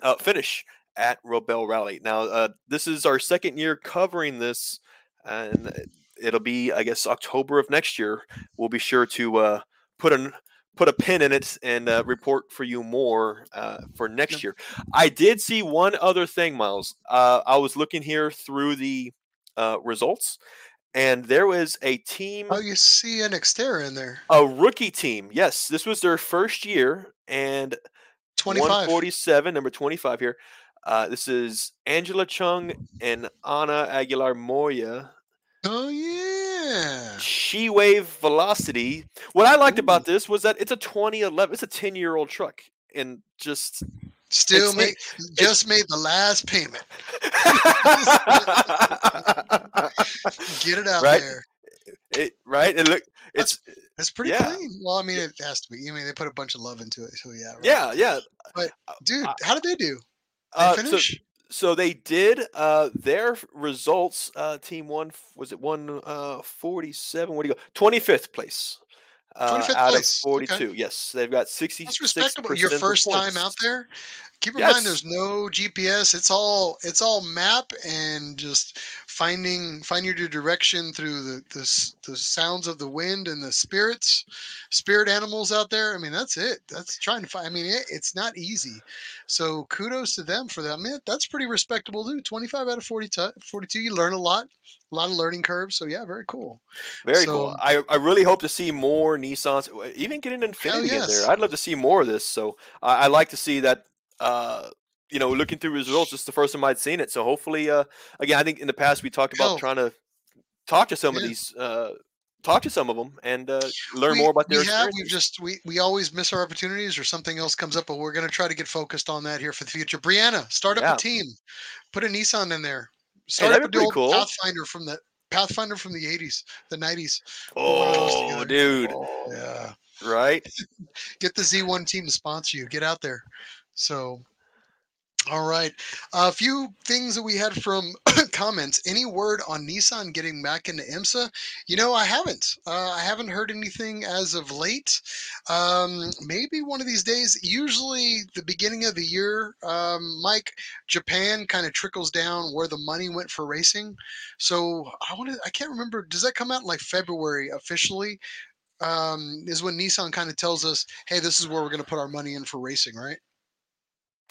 uh, finish at Rebelle Rally. Now, uh, this is our second year covering this, and it'll be I guess October of next year. We'll be sure to uh, put an put a pin in it and uh, report for you more uh, for next year. I did see one other thing, Miles. Uh, I was looking here through the uh, results, and there was a team. Oh, you see an Xterra in there. A rookie team. Yes, this was their first year, and 25. 147, number 25 here. Uh, this is Angela Chung and Anna Aguilar Moya. Oh yeah. She Wave Velocity. What I liked Ooh. about this was that it's a 2011, it's a 10 year old truck, and just Still It's- made just made the last payment. [laughs] Get it out Right? there. it, right? It look, it's It's pretty Yeah. clean. Well, I mean, it has to be. I mean, they put a bunch of love into it. So yeah. right. yeah, yeah. But dude, I- how did they do? Uh, so, so they did uh their results uh team one was it one uh 47 what do you go 25th place uh, out place, of okay. 42 yes they've got 60 That's respectable. Your first time out there. Keep in Yes. mind, there's no GPS. It's all it's all map and just finding finding your direction through the the, the sounds of the wind and the spirits, spirit animals out there. I mean, that's it. That's trying to find. I mean, it, it's not easy. So kudos to them for that. Man, that's pretty respectable too. 25 out of 40 tu- 42. You learn a lot. A lot of learning curves. So yeah, very cool. very so- cool I, I really hope to see more nissans even getting Infiniti in yes. there i'd love to see more of this so i, I like to see that uh you know looking through results it's the first time i'd seen it so hopefully uh again i think in the past we talked about Hell. trying to talk to some of these uh talk to some of them and uh learn we, more about their we have we've just we we always miss our opportunities or something else comes up but we're going to try to get focused on that here for the future brianna start up Yeah. a team put a nissan in there start that'd up a be cool. pathfinder from the pathfinder from the 80s the 90s Put one of those oh dude. Yeah. Right? [laughs] Get the z1 team to sponsor you. Get out there. So all right. A few things that we had from [coughs] comments. Any word on nissan getting back into imsa? You know i haven't. Uh, i haven't heard anything as of late. Um, maybe one of these days usually the beginning of the year um, mike japan kind of trickles down where the money went for racing. So i want to i can't remember does that come out like february officially? Um, is when nissan kind of tells us hey this is where we're going to put our money in for racing right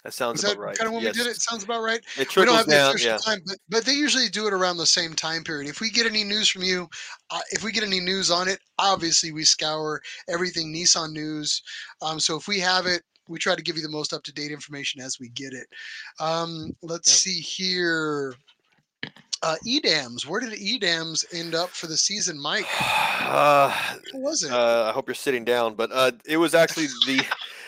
that sounds that about right kind of when yes. we did it? Sounds about right. it We don't trickles have the down official yeah time, but, but they usually do it around the same time period. If we get any news from you, uh, if we get any news on it, obviously we scour everything Nissan news. Um, so if we have it, we try to give you the most up to date information as we get it. Um, let's Yep. see here. Uh, EDAMS. Where did EDAMS end up for the season, Mike? [sighs] uh, Who was it? Uh, I hope you're sitting down, but uh, it was actually the. [laughs] [laughs]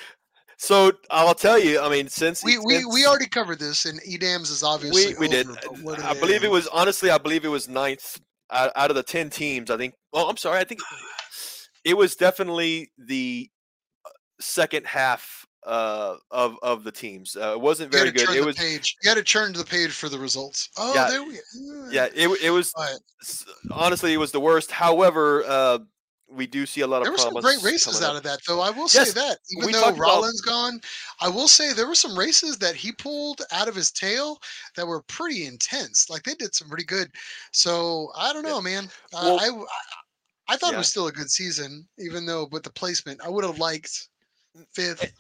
So I'll tell you. I mean, since we, we, we already covered this, and EDAMS is obviously we, we did. over, I believe it was honestly. I believe it was ninth out, out of the ten teams. I think. Well, I'm sorry. I think [sighs] it was definitely the uh, second half uh, of of the teams. Uh, it wasn't very good. It was page. You had to turn to the page for the results. Oh, Yeah, there we. yeah. It it was s- honestly it was the worst. However, uh, we do see a lot of there were some great races out of that, though. I will Yes, say that, even though talked about- Rowland's gone, I will say there were some races that he pulled out of his tail that were pretty intense. Like they did some pretty good. So I don't Yeah. know, man. Uh, Well- I, I I thought it was still a good season, even though with the placement, I would have liked fifth.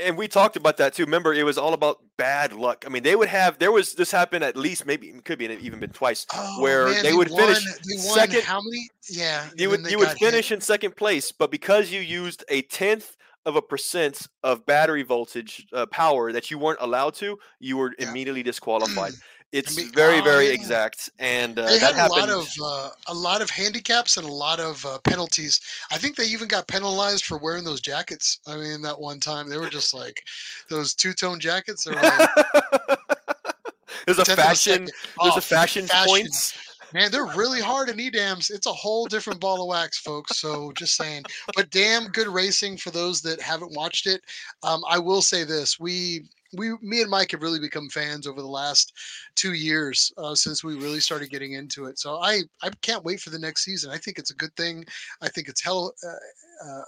And we talked about that too. Remember, it was all about bad luck. I mean, they would have there was this happened at least maybe it could be even been twice. Oh, where man, they would won, finish they second- How many? Yeah, You would you would got hit. finish in second place, but because you used a tenth of a percent of battery voltage uh, power that you weren't allowed to, you were Yeah. immediately disqualified. [clears throat] It's mean, very oh, very exact, and uh, they had a lot of uh, a lot of handicaps and a lot of uh, penalties. I think they even got penalized for wearing those jackets. I mean, that one time they were just like those two tone jackets. They like, [laughs] there's a of a fashion. There's Oh, a fashion, fashion. points. Man, they're really hard in EDAMs. It's a whole different ball of wax, folks. So just saying. But damn good racing for those that haven't watched it. Um, I will say this: we we me and Mike have really become fans over the last two years uh, since we really started getting into it. So I I can't wait for the next season. I think it's a good thing. I think it's hell uh, uh,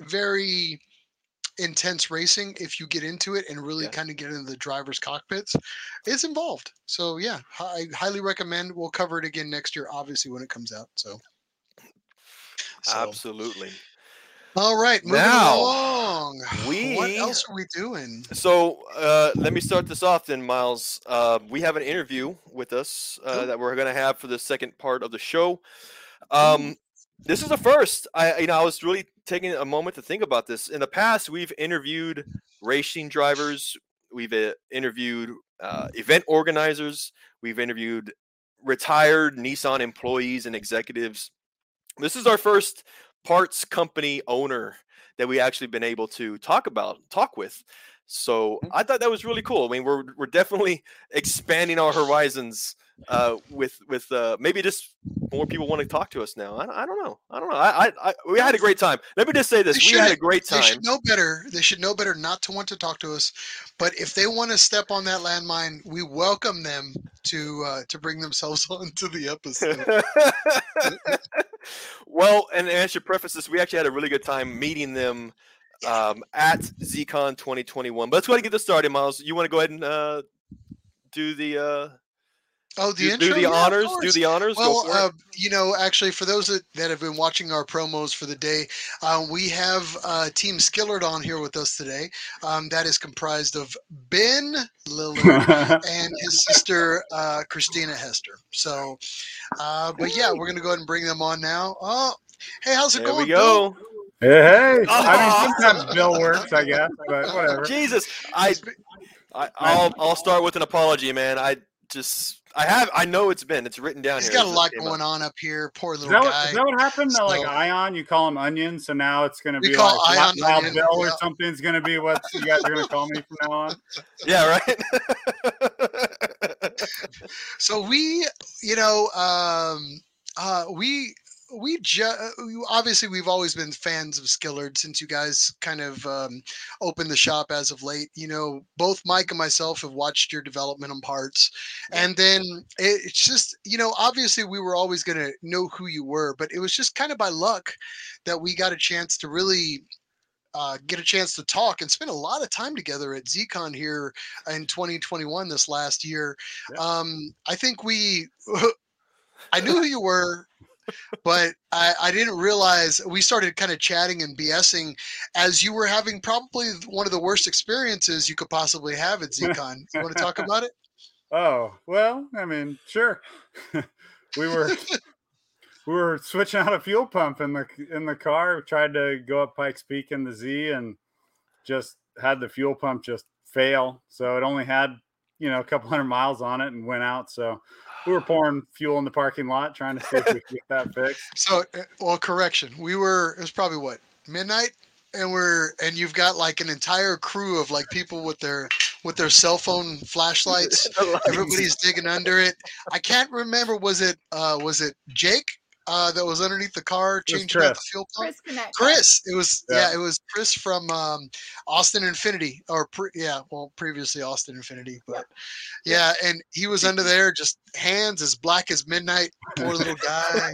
very intense racing if you get into it and really Yeah. kind of get into the driver's cockpits. It's involved. So yeah, I highly recommend. We'll cover it again next year, obviously when it comes out. So. So, Absolutely. All right, moving Now, along. what else are we doing? So uh, let me start this off then, Miles. Uh, we have an interview with us uh, that we're going to have for the second part of the show. Um, this is the first. I you know I was really taking a moment to think about this. In the past, we've interviewed racing drivers, we've uh, interviewed uh, event organizers, we've interviewed retired Nissan employees and executives. This is our first parts company owner that we actually been able to talk about, talk with. So mm-hmm. I thought that was really cool. I mean, we're we're definitely [laughs] expanding our horizons uh, with with uh, maybe just more people want to talk to us now. I, I don't know. I don't know. I, I, I we had a great time. Let me just say this: They we had a great They time. should know better. They should know better not to want to talk to us. But if they want to step on that landmine, we welcome them to uh, to bring themselves [laughs] onto the episode. [laughs] well, and I should preface this: we actually had a really good time meeting them um, at ZCon 2021. But let's go ahead and get this started, Miles. You want to go ahead and uh, do the uh, Oh, the do, intro. do the Yeah, honors? Do the honors. Well, go for it. uh, you know, actually, for those that, that have been watching our promos for the day, uh, we have uh, Team Skillard on here with us today. Um, that is comprised of Ben Lillard [laughs] and his sister uh, Christina Hester. So, uh, but yeah, we're gonna go ahead and bring them on now. Oh, hey, how's it There going? we Bill? go. Hey, hey. Oh. I mean, sometimes Bill works, I guess, but whatever. Jesus, I, I I'll I'll start with an apology, man. I just I have I know it's been it's written down He's here. got a lot going on up here. Poor Is little that, guy. is that what happened? No, like Ion, you call him Onion, so now it's going to be call like Ion Loud Onion, Bill or yeah. something's going to be what you guys are going to call me from now on. Yeah, right. [laughs] So we, you know, um, uh, we we ju- obviously we've always been fans of Skillard since you guys kind of um, opened the shop as of late. You know, both Mike and myself have watched your development on parts, and then it, it's just you know, obviously we were always going to know who you were, but it was just kind of by luck that we got a chance to really. Uh, get a chance to talk and spend a lot of time together at ZCon here in 2021 this last year. Yeah. Um, I think we, [laughs] I knew who you were, but I, I didn't realize we started kind of chatting and BSing as you were having probably one of the worst experiences you could possibly have at [laughs] ZCon. You want to talk about it? Oh, well, I mean, sure. [laughs] we were [laughs] we were switching out a fuel pump in the in the car. We tried to go up Pikes Peak in the Z and just had the fuel pump just fail. So it only had, you know, a couple hundred miles on it and went out. So we were pouring fuel in the parking lot trying to see if we could get that fixed. [laughs] So, uh, well, correction. We were. It was probably what midnight, and we're and you've got like an entire crew of like people with their with their cell phone flashlights. [laughs] Everybody's digging under it. I can't remember. Was it uh was it Jake uh that was underneath the car changing out the fuel pump? Chris Chris. It was yeah. Yeah. it was Chris from um, Austin Infiniti or pre, yeah, well previously Austin Infiniti, but yeah, and he was under [laughs] there just hands as black as midnight. Poor little guy.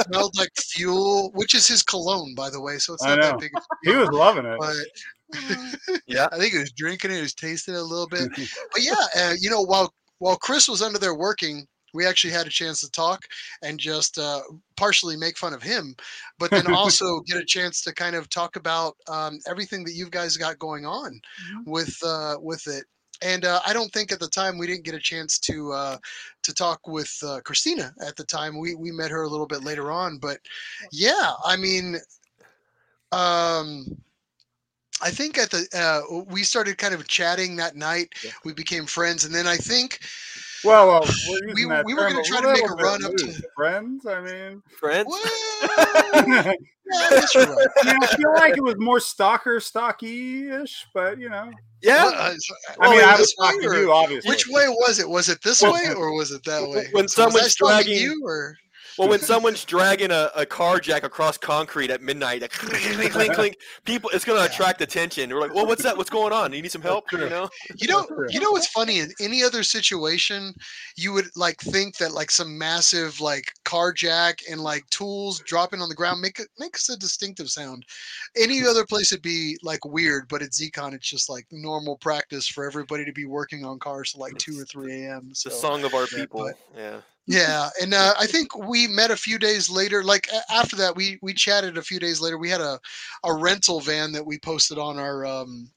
Smelled like fuel, which is his cologne, by the way. So it's I not that big. Of a He was loving it. but Yeah. [laughs] I think he was drinking it, he was tasting it a little bit. [laughs] But yeah, uh, you know, while while Chris was under there working, we actually had a chance to talk and just uh, partially make fun of him, but then also [laughs] get a chance to kind of talk about um, everything that you guys got going on Mhm. with uh, with it. And uh, I don't think at the time we didn't get a chance to uh, to talk with uh, Christina at the time. We we met her a little bit later on, but yeah, I mean, um, I think at the uh, we started kind of chatting that night. Yeah. We became friends, and then I think Well, well, [laughs] we're We- using that we were gonna try to make a run bit up to- friends. I mean, Friends. well, [laughs] I yeah, that's right. mean, I feel like it was more stalker stocky ish, but you know, Yeah. Well, uh, I mean, well, I was talking way to you, obviously. Which way was it? Was it this Well, way or was it that way? when So someone's dragging- you, or Well, when someone's dragging a, a car jack across concrete at midnight, like, clink, clink, clink, people, it's going to attract attention. We're like, well, what's that? What's going on? You need some help? You know? You know, you know what's funny? In any other situation, you would like think that like some massive like car jack and like tools dropping on the ground make it makes a distinctive sound. Any other place it'd be like weird, but at ZCon it's just like normal practice for everybody to be working on cars till like two or three a.m. So The song of our people. but- Yeah. Yeah, and uh, I think we met a few days later. Like after that, we we chatted a few days later. We had a a rental van that we posted on our um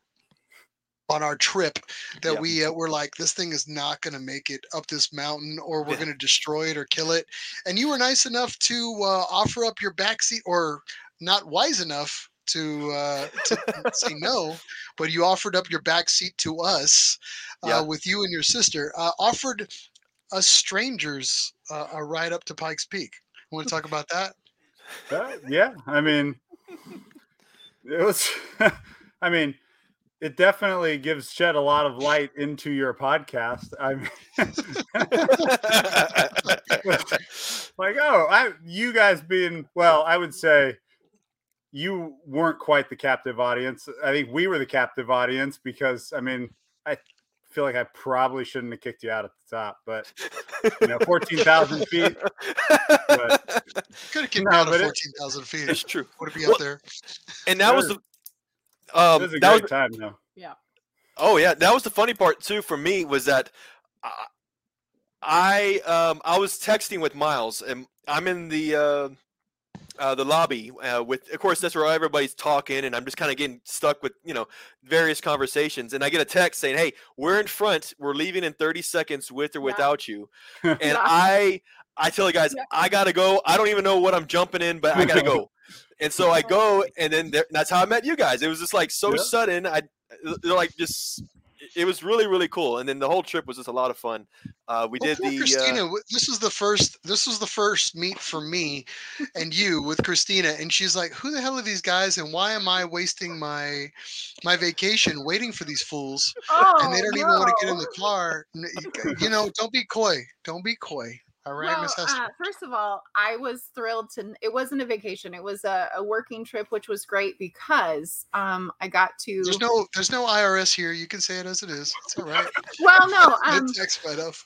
on our trip that Yeah. we uh, were like, this thing is not going to make it up this mountain, or we're Yeah. going to destroy it or kill it. And you were nice enough to uh, offer up your backseat, or not wise enough to uh, to say no, but you offered up your backseat to us uh, with you and your sister. Uh, offered us strangers uh, a ride up to Pikes Peak. Want to talk about that? Uh, yeah, I mean, it was. [laughs] I mean, it definitely gives shed a lot of light into your podcast. I mean, [laughs] like, oh, I you guys being well, I would say you weren't quite the captive audience. I think we were the captive audience because I mean, I feel like I probably shouldn't have kicked you out at the top, but you know, fourteen thousand feet. But [laughs] Could have kicked No, me out of but it- fourteen thousand feet. it's true. Would it be Well, up there? And that was the. Um, was a that was great time though. Yeah. Oh yeah, that was the funny part too for me was that I I, um I was texting with Miles and I'm in the uh, uh the lobby uh, with of course that's where everybody's talking and I'm just kind of getting stuck with you know various conversations and I get a text saying hey we're in front we're leaving in 30 seconds with or Yeah. without you [laughs] and Yeah. I I tell the guys Yeah. I gotta go I don't even know what I'm jumping in but I gotta go [laughs] and so I go and then there, that's how I met you guys it was just like so Yeah. sudden I they're like just it was really really cool and then the whole trip was just a lot of fun uh we Well, did the uh, Christina. w- This was the first. This was the first meet for me and you with Christina, and she's like, "Who the hell are these guys? And why am I wasting my my vacation waiting for these fools? Oh, and they don't even want to get in the car. You- You know, don't be coy. Don't be coy. All right, Well, uh, first of all, I was thrilled to. It wasn't a vacation; it was a, a working trip, which was great because um, I got to. there's no there's no IRS here. You can say it as it is. It's all right. [laughs] well, no, [laughs] um, tax write-off.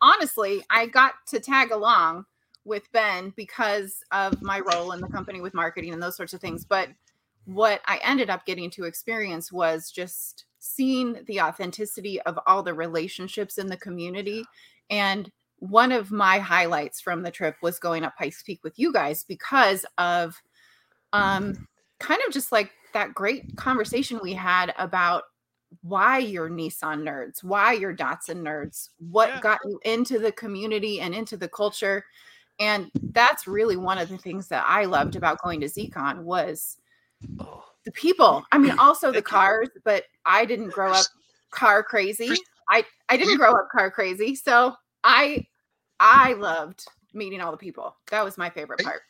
honestly, I got to tag along with Ben because of my role in the company with marketing and those sorts of things. But what I ended up getting to experience was just seeing the authenticity of all the relationships in the community. And one of my highlights from the trip was going up Pikes Peak with you guys because of um kind of just like that great conversation we had about why you're Nissan nerds, why you're Datsun nerds, what Yeah. got you into the community and into the culture. And that's really one of the things that I loved about going to ZCon was oh, the people. I mean, [clears throat] also the cars, but I didn't grow up car crazy. I I didn't grow up car crazy, so I I loved meeting all the people. That was my favorite part.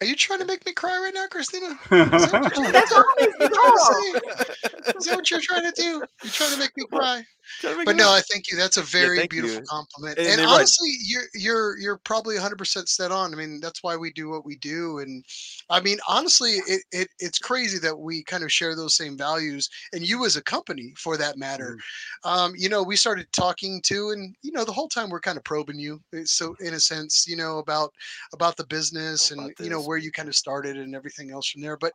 Are you trying to make me cry right now, Christina? [laughs] That's always the goal. Is that what you're trying to do? You're trying to make me cry. Make But no. I thank you. That's a very thank beautiful you. compliment. And And, they're right. honestly, you're you're you're probably 100 percent set on. I mean, that's why we do what we do. And I mean, honestly, it, it it's crazy that we kind of share those same values, and you as a company, for that matter. Mm. Um, you know, we started talking to, and you know, the whole time we're kind of probing you. uh, So in a sense, you know, about about the business About and you know where you kind of started and everything else from there. But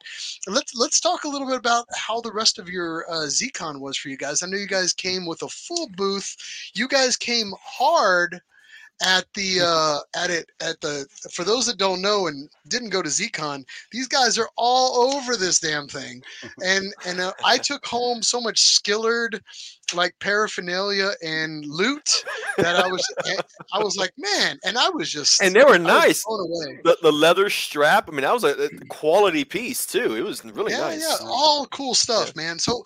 let's let's talk a little bit about how the rest of your uh, ZCon was for you guys. I know you guys came with a full booth. You guys came hard at the uh at it at the for those that don't know and didn't go to ZCon, these guys are all over this damn thing. And and uh, I took home so much skillard like paraphernalia and loot that I was I was like, man, and I was just and they were I nice. The, the leather strap. I mean, that was a, quality piece too. It was really yeah, nice. yeah, all cool stuff, man. So,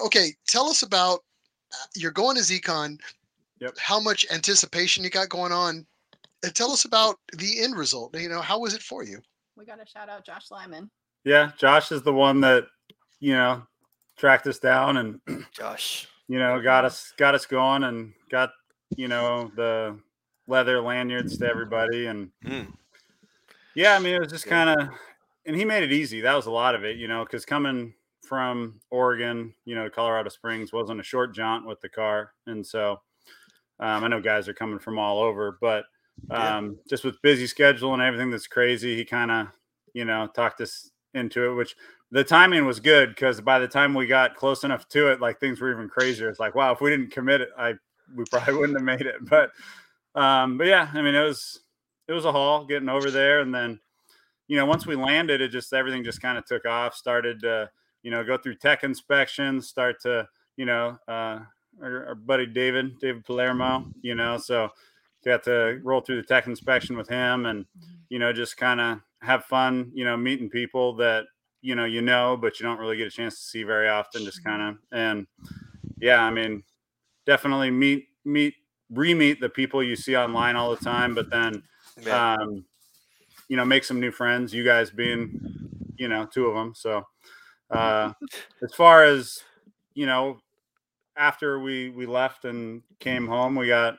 okay, tell us about uh, you're going to ZCon. Yep. How much anticipation you got going on? And tell us about the end result. You know, how was it for you? We got to shout out Josh Lyman. yeah, Josh is the one that you know tracked us down and [clears throat] Josh. you know got us got us going and got you know the leather lanyards to everybody, and Mm. yeah, I mean, it was just kind of, and he made it easy. That was a lot of it, you know, because coming from Oregon, you know, Colorado Springs wasn't a short jaunt with the car, and so um, I know guys are coming from all over, but Yeah. um, just with busy schedule and everything that's crazy, he kind of, you know, talked us into it, which the timing was good because by the time we got close enough to it, like things were even crazier. It's like, wow, if we didn't commit it, I we probably [laughs] wouldn't have made it. But um, but yeah, I mean, it was it was a haul getting over there, and then you know once we landed, it just everything just kind of took off. Started to you know go through tech inspections, start to you know uh, our, our buddy David David Palermo, you know, so got to roll through the tech inspection with him, and you know just kind of have fun, you know, meeting people that you know you know, but you don't really get a chance to see very often. Just kind of and yeah, I mean, definitely meet meet re-meet the people you see online all the time, but then Yeah. um, you know, make some new friends. You guys being, you know, two of them. So, uh, [laughs] as far as you know, after we we left and came mm. home, we got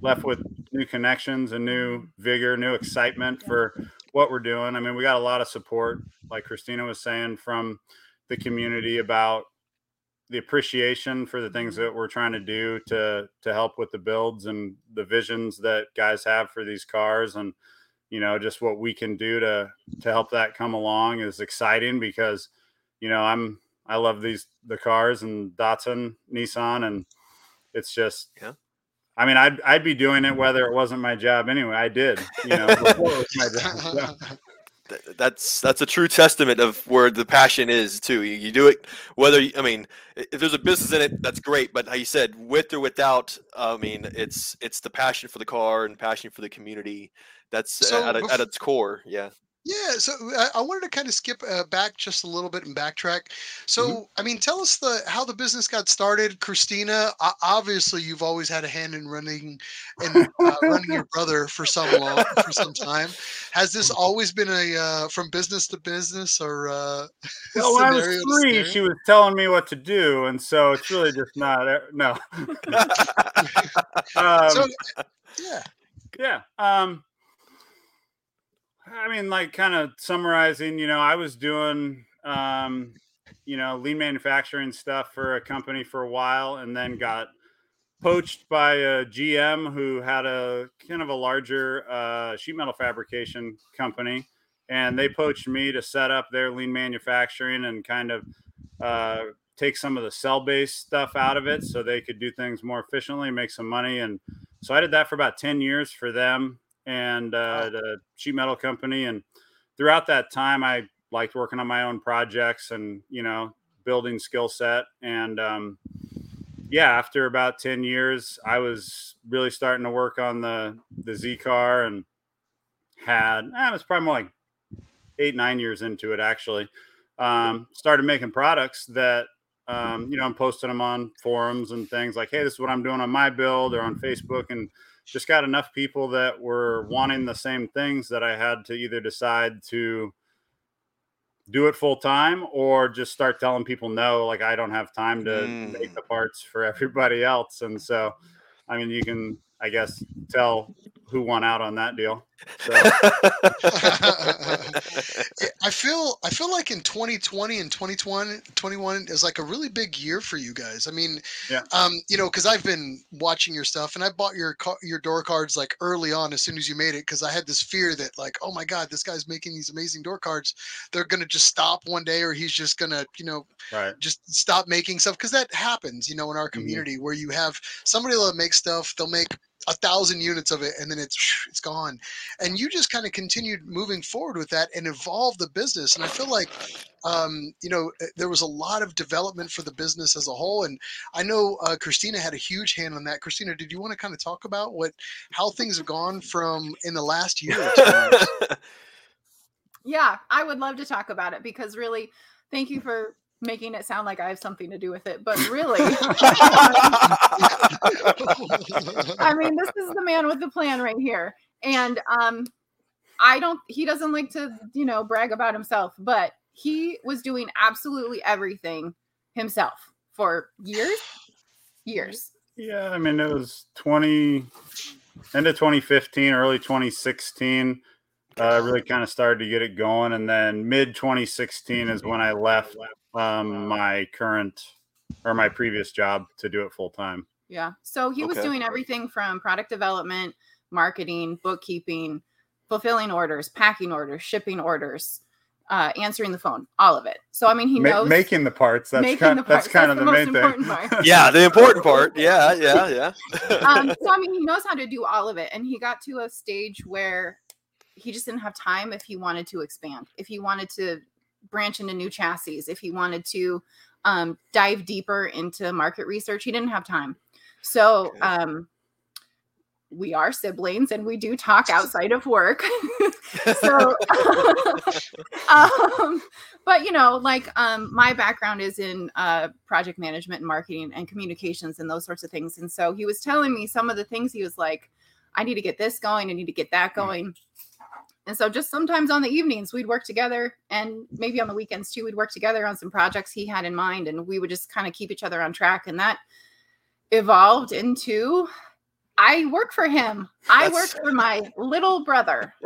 left with new connections and new vigor, new excitement for what we're doing. I mean, we got a lot of support, like Christina was saying, from the community about the appreciation for the things mm-hmm. that we're trying to do to to help with the builds and the visions that guys have for these cars. And you know just what we can do to to help that come along is exciting because you know i'm i love these the cars and datsun nissan and it's just Yeah. i mean i'd i'd be doing it whether it wasn't my job anyway i did you know before it was my job [laughs] So, that's that's a true testament of where the passion is too. You, you do it whether you- I mean if there's a business in it, that's great. But how you said with or without, I mean it's it's the passion for the car and passion for the community. That's So at, at bef- its core. Yeah. Yeah, so I, I wanted to kind of skip uh, back just a little bit and backtrack. So, I mean, tell us the how the business got started, Christina. Obviously, you've always had a hand in running and uh, running your brother for some long for some time. Has this always been a uh, from business to business or uh, [laughs] well, when I was three, scenario? she was telling me what to do, and so it's really just not. uh, No, [laughs] [laughs] um, so, yeah, Yeah. Um I mean like kind of summarizing, you know, I was doing um you know, lean manufacturing stuff for a company for a while and then got poached by a GM who had a kind of a larger uh sheet metal fabrication company and they poached me to set up their lean manufacturing and kind of uh take some of the cell based stuff out of it so they could do things more efficiently, make some money and so I did that for about 10 years for them and uh, the sheet metal company. And throughout that time, I liked working on my own projects and, you know, building skill set. And um, yeah, after about 10 years, I was really starting to work on the, the Z car and had, eh, it was probably more like eight, nine years into it, actually. Um, started making products that um, you know, I'm posting them on forums and things like, hey, this is what I'm doing on my build or on Facebook, and just got enough people that were wanting the same things that I had to either decide to do it full time or just start telling people no, like I don't have time to Mm. make the parts for everybody else. And so, I mean, you can, I guess, tell who won out on that deal. So, [laughs] I feel I feel like in 2020 and 2021 21 is like a really big year for you guys. I mean, Yeah. um, you know, because I've been watching your stuff and I bought your your door cards like early on as soon as you made it because I had this fear that like, oh my god, this guy's making these amazing door cards. They're gonna just stop one day or he's just gonna, you know, right. just stop making stuff because that happens, you know, in our Mm-hmm. community where you have somebody that'll make stuff, they'll make a thousand units of it and then it's it's gone. And you just kind of continued moving forward with that and evolved the business. And i feel like um, you know uh, there was a lot of development for the business as a whole. And i know uh, christina had a huge hand on that. Christina did you want to kind of talk about what how things have gone from in the last year? [laughs] Yeah, I would love to talk about it because really, thank you for making it sound like I have something to do with it. But really, [laughs] I mean, this is the man with the plan right here. And um, I don't, he doesn't like to, you know, brag about himself, but he was doing absolutely everything himself for years, years. Yeah, I mean, it was 20, end of 2015, early 2016. Uh, really kind of started to get it going, and then mid 2016 is when I left um, my current or my previous job to do it full time. Yeah. So he was doing everything from product development, marketing, bookkeeping, fulfilling orders, packing orders, shipping orders, uh, answering the phone, all of it. So I mean, he Ma- knows making the parts. That's kind, the that's parts. kind of the, most main thing. part. [laughs] yeah, the important part. Yeah, yeah, yeah. [laughs] um, so I mean, he [laughs] knows how to do all of it, and he got to a stage where he just didn't have time if he wanted to expand, if he wanted to branch into new chassis, if he wanted to um, dive deeper into market research, he didn't have time. So Okay. um, we are siblings, and we do talk outside of work. [laughs] so [laughs] um, but you know like um my background is in uh project management and marketing and communications and those sorts of things and so he was telling me some of the things he was like i need to get this going i need to get that going and so just sometimes on the evenings we'd work together and maybe on the weekends too we'd work together on some projects he had in mind and we would just kind of keep each other on track and that evolved into i work for him i work for my little brother [laughs]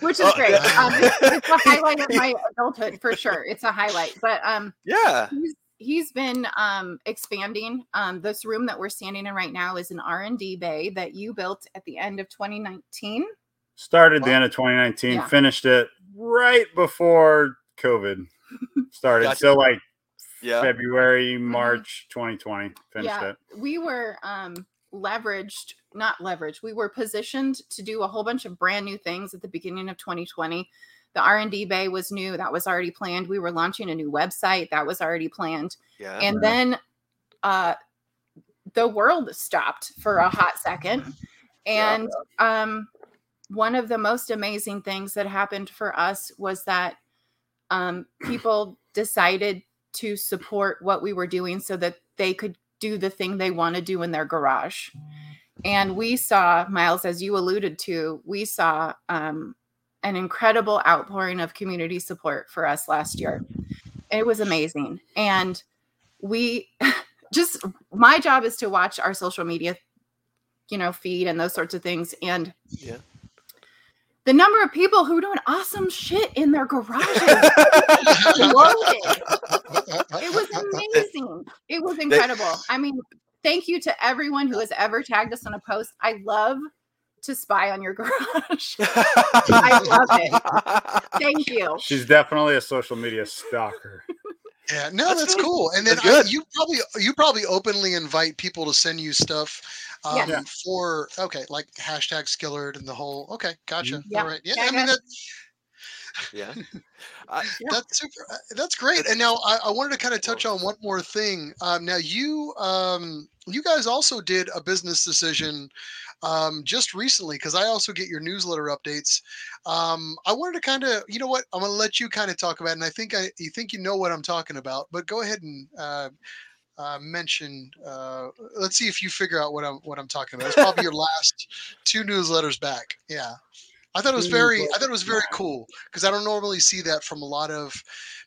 which is Oh, great. Um, it's, it's a highlight of [laughs] my adulthood for sure. It's a highlight, but um, yeah. he's he's been um expanding. Um, this room that we're standing in right now is an R and D bay that you built at the end of 2019. Started the end of 2019, Yeah. finished it right before COVID [laughs] started. Gotcha. So like Yeah. February, March 2020, finished Mm-hmm. Yeah. it. We were um leveraged, not leveraged. We were positioned to do a whole bunch of brand new things at the beginning of 2020. The R&D bay was new, that was already planned. We were launching a new website, that was already planned. Yeah. and then uh the world stopped for a hot second [laughs] Yeah. and um one of the most amazing things that happened for us was that um people decided to support what we were doing so that they could do the thing they want to do in their garage and we saw miles as you alluded to we saw um an incredible outpouring of community support for us last year. It was amazing. And we [laughs] just my job is to watch our social media you know feed and those sorts of things. And Yeah. the number of people who are doing awesome shit in their garages. [laughs] It was amazing. It was incredible. I mean thank you to everyone who has ever tagged us on a post. I love to spy on your [laughs] garage I love it. [laughs] thank you She's definitely a social media stalker. Yeah, no, That's that's, really- cool. And then I, you probably you probably openly invite people to send you stuff um, Yeah. Yeah. for okay, like hashtag Skillard and the whole. Okay, gotcha. Yeah. All right, yeah. Yeah, I mean yeah. that, yeah. [laughs] I, that's super. uh, That's great. And now I, I wanted to kind of touch on one more thing. Um, now you um, you guys also did a business decision um, just recently because I also get your newsletter updates. Um, I wanted to kind of, you know what, I'm going to let you kind of talk about, it, and I think I, you think you know what I'm talking about, but go ahead and uh, uh, mention. Uh, let's see if you figure out what I'm what I'm talking about. It's probably your [laughs] last two newsletters back. Yeah, I thought it was very, I thought it was very cool because I don't normally see that from a lot of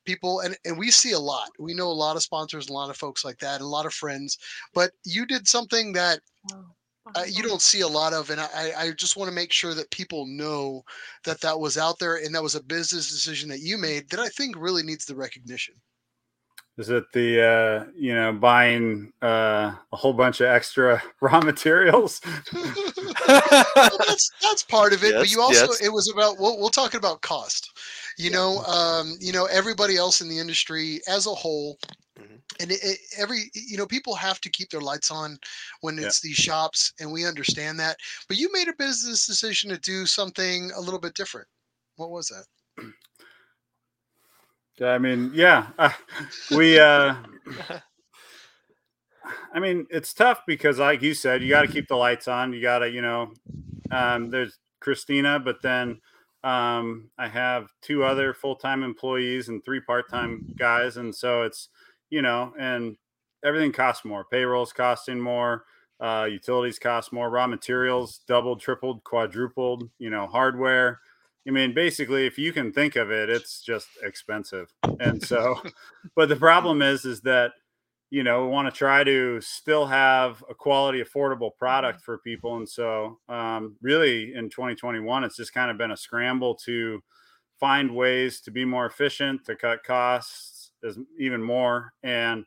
people, and and we see a lot. We know a lot of sponsors, a lot of folks like that, a lot of friends. But you did something that uh, you don't see a lot of, and I, I just want to make sure that people know that that was out there and that was a business decision that you made that I think really needs the recognition. Is it the uh, you know buying uh, a whole bunch of extra [laughs] raw materials? Well, [laughs] that's that's part of it, but you also yes. it was about we'll, we'll talk about cost. You know, um, you know everybody else in the industry as a whole. Mhm. And it, it, every you know people have to keep their lights on when Yeah. it's these shops, and we understand that. But you made a business decision to do something a little bit different. What was that? I mean, yeah, uh, we. Uh, I mean, it's tough because, like you said, you got to keep the lights on. You got to, you know, um, there's Christina, but then um, I have two other full time employees and three part time guys, and so it's, you know, and everything costs more. Payroll's costing more. Uh, utilities cost more. Raw materials doubled, tripled, quadrupled. You know, hardware. I mean, basically, if you can think of it, it's just expensive. And so, [laughs] but the problem is, is that, you know, we want to try to still have a quality, affordable product for people. And so, um, really, in 2021, it's just kind of been a scramble to find ways to be more efficient, to cut costs as even more. And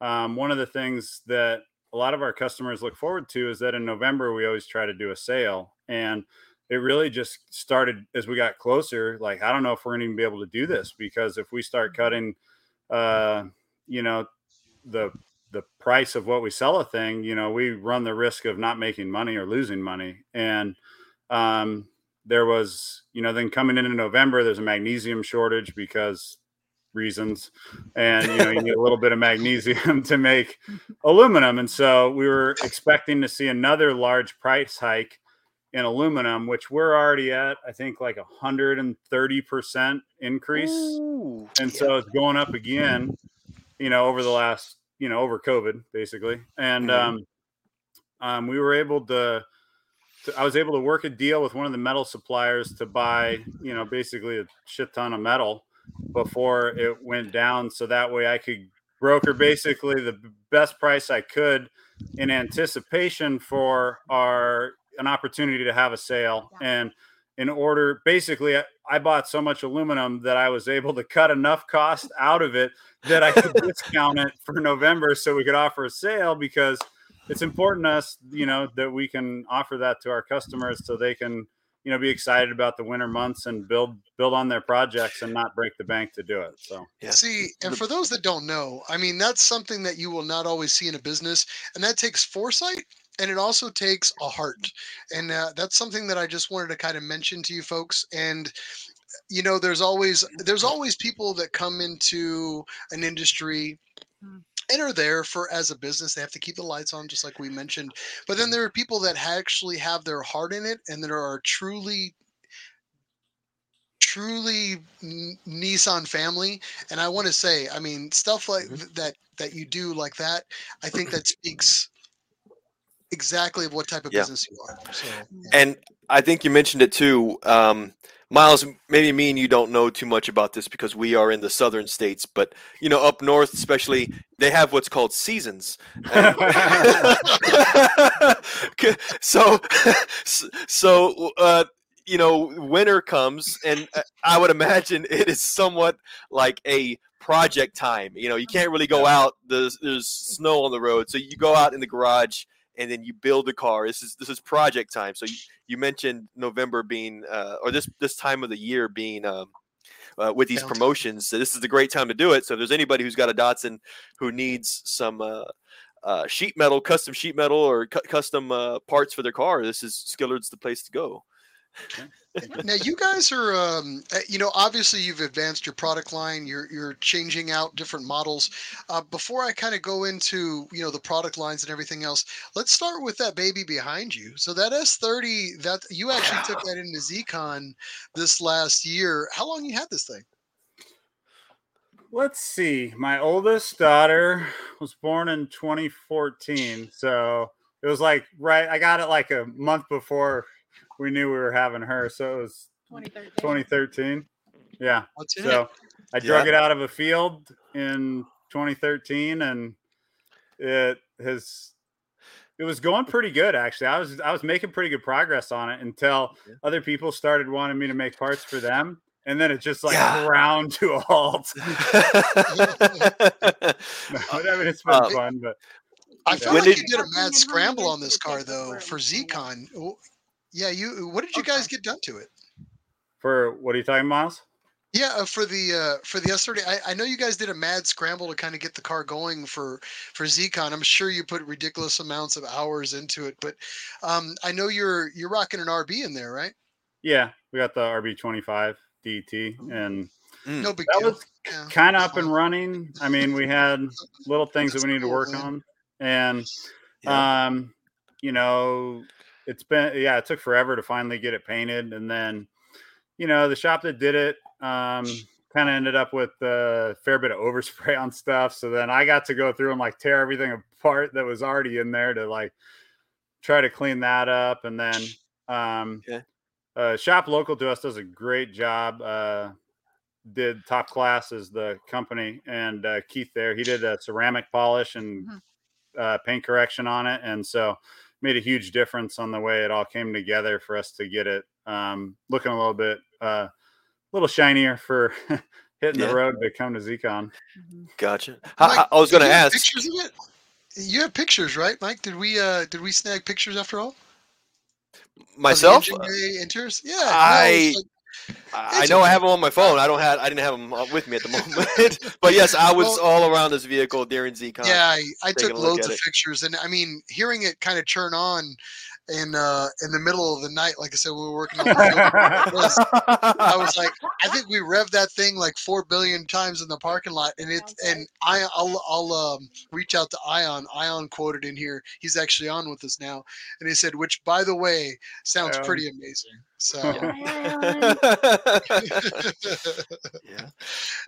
um, one of the things that a lot of our customers look forward to is that in November we always try to do a sale, and it really just started as we got closer. Like I don't know if we're going to even be able to do this because if we start mm-hmm. cutting, uh, you know, the the price of what we sell a thing, you know, we run the risk of not making money or losing money. And um, there was, you know, then coming into November, there's a magnesium shortage because reasons and you know you need a little bit of magnesium [laughs] to make [laughs] aluminum and so we were expecting to see another large price hike in aluminum which we're already at i think like a 130% increase Ooh, and yeah. so it's going up again you know over the last you know over covid basically and mm-hmm. um, um we were able to I was able to work a deal with one of the metal suppliers to buy, you know, basically a shit ton of metal before it went down so that way I could broker basically the best price I could in anticipation for our an opportunity to have a sale. And in order basically I bought so much aluminum that I was able to cut enough cost out of it that I could [laughs] discount it for November so we could offer a sale because it's important to us you know that we can offer that to our customers so they can you know be excited about the winter months and build build on their projects and not break the bank to do it. So yeah. see and for those that don't know i mean that's something that you will not always see in a business and that takes foresight and it also takes a heart and uh, that's something that i just wanted to kind of mention to you folks and you know there's always there's always people that come into an industry hmm and are there for as a business. They have to keep the lights on, just like we mentioned. But then there are people that actually have their heart in it, and there are truly truly Nissan family. And I want to say, I mean, stuff like mm-hmm. that that you do like that, I think that speaks exactly of what type of yeah. business you are. So, yeah. And I think you mentioned it too. Um, Miles, maybe me and you don't know too much about this because we are in the southern states, but you know, up north, especially, they have what's called seasons. [laughs] [laughs] so, [laughs] so, uh, you know, winter comes, and uh, I would imagine it is somewhat like a project time. You know, you can't really go out. There's, there's snow on the road, so you go out in the garage and then you build a car. This is this is project time. So you, you mentioned November being uh, or this this time of the year being um, uh, with these promotions. So this is the great time to do it. So if there's anybody who's got a Datsun who needs some uh, uh, sheet metal, custom sheet metal, or cu- custom uh, parts for their car, this is Skillard's the place to go [laughs] now you guys are um, eh, you know obviously you've advanced your product line. You're you're changing out different models. Uh, before i kind of go into you know the product lines and everything else let's start with that baby behind you. So that s30 that you actually took that into zcon this last year. How long you had this thing? Let's see. My oldest daughter was born in 2014 so it was like right i got it like a month before we knew we were having her. So it was 2013. 2013. Yeah. What's so it? I drug yeah. it out of a field in 2013 and it has it was going pretty good actually. I was I was making pretty good progress on it until yeah. other people started wanting me to make parts for them and then it just like yeah. ground to a halt. [laughs] [laughs] no, I mean it's been uh, fun, but I feel like did, you did a mad scramble on this car though for ZCon. Yeah, you. What did you okay. guys get done to it? For what are you talking, Miles? Yeah, uh, for the uh, for the S30, I, I know you guys did a mad scramble to kind of get the car going for for ZCon. I'm sure you put ridiculous amounts of hours into it, but um, I know you're you're rocking an RB in there, right? Yeah, we got the RB25 DT, and mm. no big that deal. was yeah. kind of up and running. I mean, we had little [laughs] things That's that we need cool, to work man. on, and yeah. um, you know, it's been yeah, it took forever to finally get it painted, and then you know the shop that did it um, kind of ended up with a fair bit of overspray [laughs] on stuff. So then I got to go through and like tear everything apart that was already in there to like try to clean that up, and then um, uh, shop local to us does a great job. Uh, did top class as the company, and uh, Keith there he did a ceramic polish and Mhm. uh, paint correction on it, and so made a huge difference on the way it all came together for us to get it um, looking a little bit uh, a little shinier for [laughs] hitting Yeah. the road to come to ZCon. Mhm. Gotcha. I, Mike, I- I was going to ask. pictures of it. You have pictures, right, Mike? Did we uh did we snag pictures after all? Myself, Engine Bay enters? Yeah. I- it's like- I I know I have them on my phone. I don't have. I didn't have them with me at the [laughs] moment. but yes, I was Well- all around this vehicle during ZCon. yeah, I, I took loads of it. pictures, and I mean, hearing it kind of churn on in uh in the middle of the night, like I said, we were working on the was- I was like, I think we revved that thing like four billion times in the parking lot, and it's and I I'll I'll um, reach out to Ion. Ion quoted in here. He's actually on with us now, and he said, which by the way sounds Yeah. pretty amazing. So. [laughs] [laughs] yeah.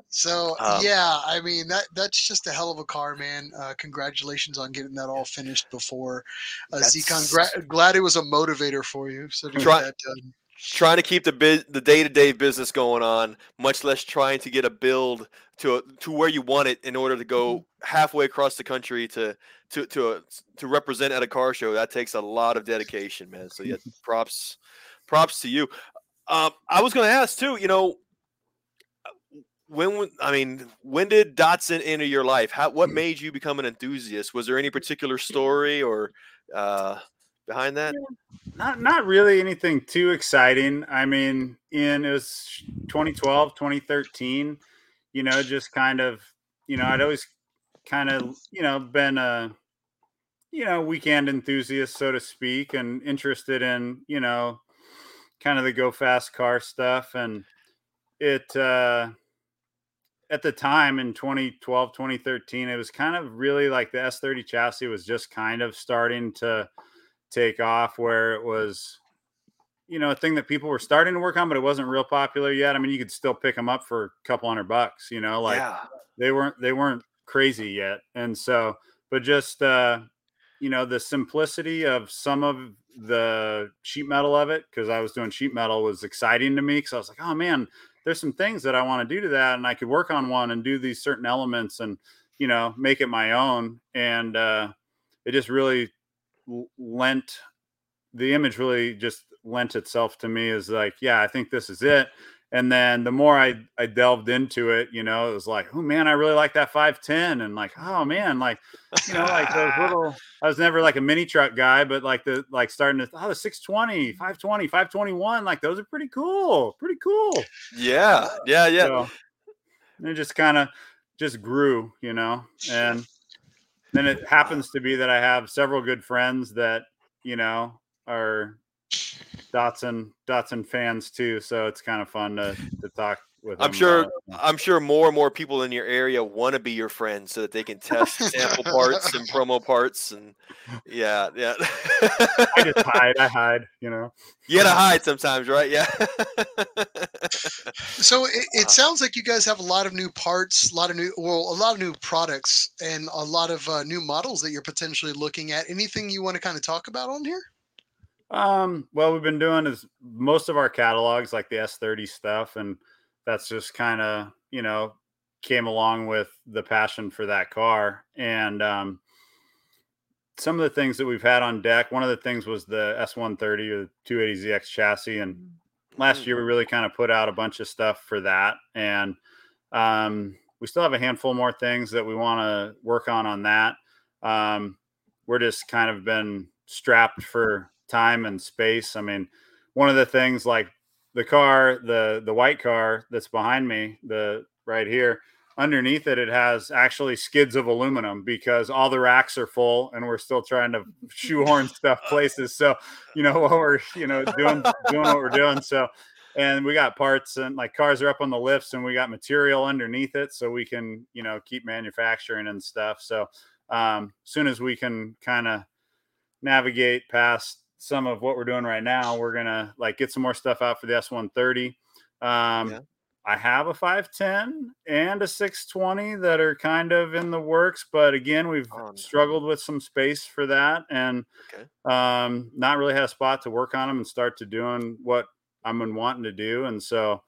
So Um, yeah, I mean that that's just a hell of a car, man. Uh, congratulations on getting that all finished before uh, ZCon. Gra- glad it was a motivator for you. So to get Try- that done. Trying to keep the biz, the day to day business going on, much less trying to get a build to a, to where you want it in order to go halfway across the country to to to a, to represent at a car show. That takes a lot of dedication, man. So yeah, [laughs] props props to you. Um, I was going to ask too. You know, when I mean, when did Datsun enter your life? How what made you become an enthusiast? Was there any particular story or uh, behind that? not not really anything too exciting. I mean, in it was 2012, 2013, you know, just kind of, you know, I'd always kind of, you know, been a you know, weekend enthusiast so to speak and interested in, you know, kind of the go fast car stuff and it uh at the time in 2012 2013 it was kind of really like the s30 chassis was just kind of starting to take off where it was you know a thing that people were starting to work on but it wasn't real popular yet i mean you could still pick them up for a couple hundred bucks you know like yeah. they weren't they weren't crazy yet and so but just uh you know the simplicity of some of the sheet metal of it because i was doing sheet metal was exciting to me because i was like oh man there's some things that i want to do to that and i could work on one and do these certain elements and you know make it my own and uh it just really lent the image really just lent itself to me as like yeah i think this is it and then the more I, I delved into it, you know, it was like, oh man, I really like that 510. And like, oh man, like, you know, like those [laughs] little, I was never like a mini truck guy, but like the, like starting to, oh, the 620, 520, 521, like those are pretty cool. Pretty cool. Yeah, yeah, yeah. So and it just kind of just grew, you know, and then it happens to be that I have several good friends that, you know, are Datsun Datsun fans too. So it's kind of fun to, to talk with. I'm them sure- about. I'm sure more and more people in your area want to be your friends so that they can test [laughs] sample parts and promo parts and yeah, yeah. [laughs] I just hide. I hide. You know. you gotta hide sometimes, right? Yeah. [laughs] So it, it Uh, sounds like you guys have a lot of new parts, a lot of new, well, a lot of new products, and a lot of uh, new models that you're potentially looking at. Anything you want to kind of talk about on here? Um, well, we've been doing is most of our catalogs like the S30 stuff, and that's just kind of you know came along with the passion for that car. And um, some of the things that we've had on deck, one of the things was the S130 or the 280ZX chassis, and last year we really kind of put out a bunch of stuff for that, and um, we still have a handful more things that we want to work on on that. Um, we're just kind of been strapped for time and space. I mean, one of the things like the car, the the white car that's behind me, the right here, underneath it, it has actually skids of aluminum because all the racks are full and we're still trying to shoehorn [laughs] stuff places. So, you know, [laughs] what we're, you know, doing doing what we're doing. So and we got parts and like cars are up on the lifts and we got material underneath it so we can, you know, keep manufacturing and stuff. So um soon as we can kind of navigate past some of what we're doing right now, we're gonna like get some more stuff out for the S130. Um, Yeah. I have a 510 and a 620 that are kind of in the works, but again, we've Oh, no. struggled with some space for that and Okay. um, not really had a spot to work on them and start to doing what I'm been wanting to do. And so,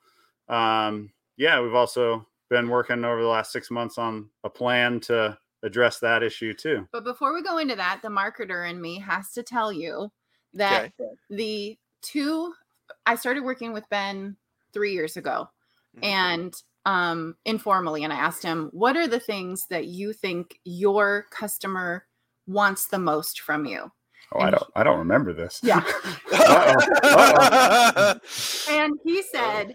um, yeah, we've also been working over the last six months on a plan to address that issue too. But before we go into that, the marketer in me has to tell you that the two I started working with Ben three years ago Mhm. and um informally and I asked him, what are the things that you think your customer wants the most from you? Oh, I don't I don't remember this. Yeah. [laughs] Uh-oh. [laughs] And he said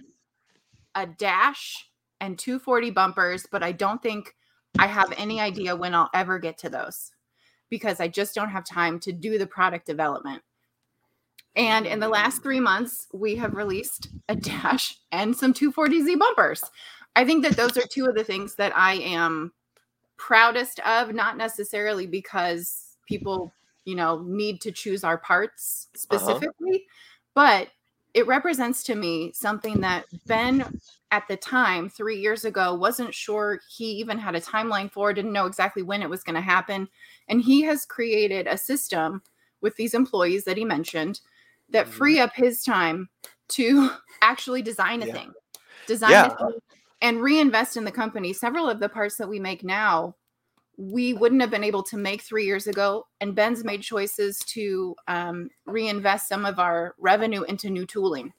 a dash and 240 bumpers, but I don't think I have any idea when I'll ever get to those because I just don't have time to do the product development. And in the last three months, we have released a dash and some 240Z bumpers. I think that those are two of the things that I am proudest of, not necessarily because people, you know, need to choose our parts uh-huh. specifically, but it represents to me something that Ben at the time, three years ago, wasn't sure he even had a timeline for, didn't know exactly when it was going to happen. And he has created a system with these employees that he mentioned that Mhm. free up his time to [laughs] actually design a Yeah. thing, design Yeah. a thing and reinvest in the company. Several of the parts that we make now, we wouldn't have been able to make three years ago. And Ben's made choices to um, reinvest some of our revenue into new tooling.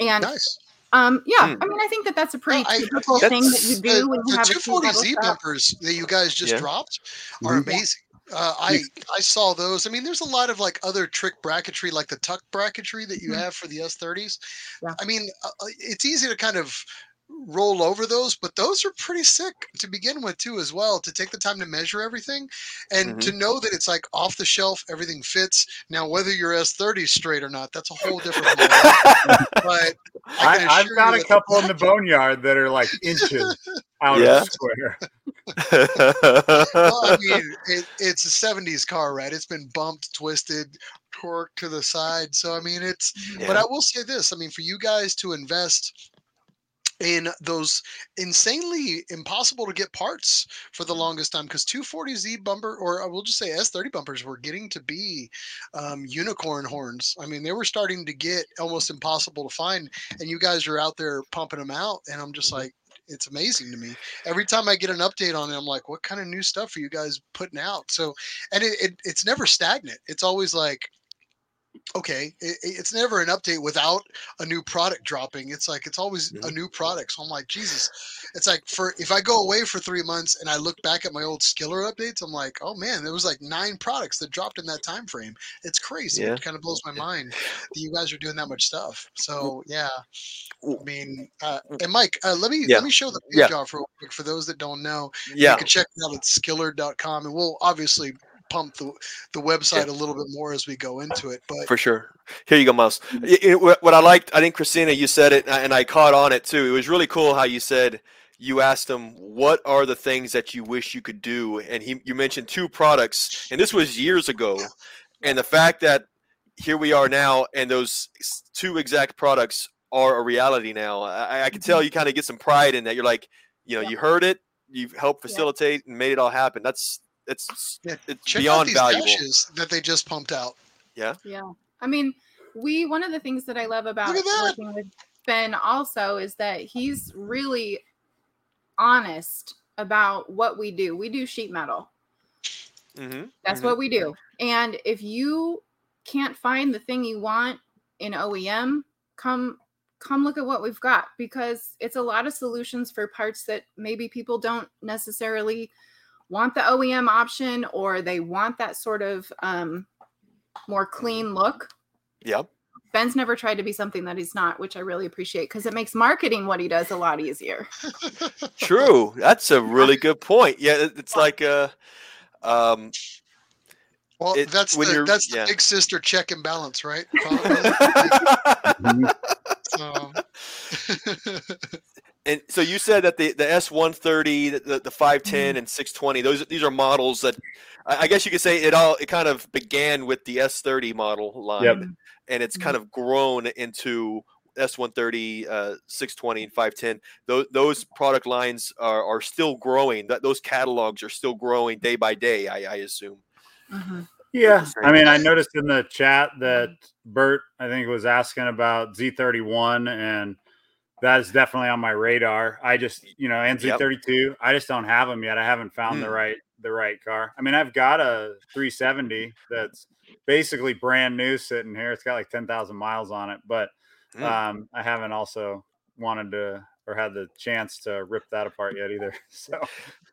And Nice. um, yeah, Hmm. I mean, I think that that's a pretty I- typical thing that you That's- do when you the have a 240Z C-level shop. bumpers that you guys just Yeah. dropped are amazing. Uh, I I saw those. I mean, there's a lot of like other trick bracketry, like the tuck bracketry that you Mhm. have for the S30s. Yeah. I mean, uh, uh, it's easy to kind of roll over those, but those are pretty sick to begin with too, as well. To take the time to measure everything, and to know that it's like off the shelf, everything fits. Now, whether your S30 is straight or not, that's a whole different. [laughs] but I I, I've got a couple in the boneyard that are like inches [laughs] out Yeah. of square. [laughs] well, I mean, it, it's a '70s car, right? It's been bumped, twisted, torqued to the side. So, I mean, it's. But I will say this: I mean, for you guys to invest in those insanely impossible to get parts for the mm-hmm. longest time, because 240Z bumper, or uh, I will just say S30 bumpers, were getting to be um, unicorn horns. I mean, they were starting to get almost impossible to find, and you guys are out there pumping them out, and I'm just mm-hmm. like. It's amazing to me. Every time I get an update on it, I'm like, "What kind of new stuff are you guys putting out?" So, and it, it it's never stagnant. It's always like, okay, it, it's never an update without a new product dropping. It's like it's always a new product. So I'm like, Jesus, it's like for if I go away for three months and I look back at my old Skillard updates, I'm like, oh man, there was like nine products that dropped in that time frame. It's crazy. Yeah. It kind of blows my mind that you guys are doing that much stuff. So yeah, I mean, uh, and Mike, uh, let me Yeah. let me show the page Yeah. off real quick for those that don't know. yeah. You can check it out at skillard.com and we'll obviously pump the, the website a little bit more as we go into it. But For sure. Here you go, Miles. Mm-hmm. Y- What I liked, I think Christina, you said it, and I caught on it too. It was really cool how you said you asked him what are the things that you wish you could do, and he you mentioned two products, and this was years ago, and the fact that here we are now, and those two exact products are a reality now. I, I can tell mm-hmm. you kind of get some pride in that. You're like, you know, Yeah. you heard it, you've helped Yeah. facilitate and made it all happen. That's it's Yeah, it's check out beyond these valuable. that they just pumped out. Yeah. Yeah. I mean, we one of the things that I love about working with Ben also is that he's really honest about what we do. We do sheet metal. hmm That's Mhm. what we do. And if you can't find the thing you want in OEM, come come look at what we've got because it's a lot of solutions for parts that maybe people don't necessarily want the OEM option or they want that sort of um, more clean look. Yep. Ben's never tried to be something that he's not, which I really appreciate because it makes marketing what he does a lot easier. [laughs] True. That's a really good point. Yeah, it's like uh um Well, It- that's the you're- that's the yeah. big sister check and balance, right? [laughs] [laughs] So, and so you said that the the S130, the, the, the 510 and 620, those these are models that I I guess you could say it all it kind of began with the S30 model line Yep. and it's kind of grown into S130, uh, 620, and 510. Those those product lines are, are still growing. That those catalogs are still growing day by day. I, I assume. Mhm. Yeah, I mean, I noticed in the chat that Bert, I think, was asking about Z31, and that is definitely on my radar. I just, you know, NZ32, I just don't have them yet. I haven't found the Hmm. right the right car. I mean, I've got a 370 that's basically brand new sitting here. It's got like 10,000 miles on it, but Hmm. um, I haven't also wanted to or had the chance to rip that apart yet either. [laughs] So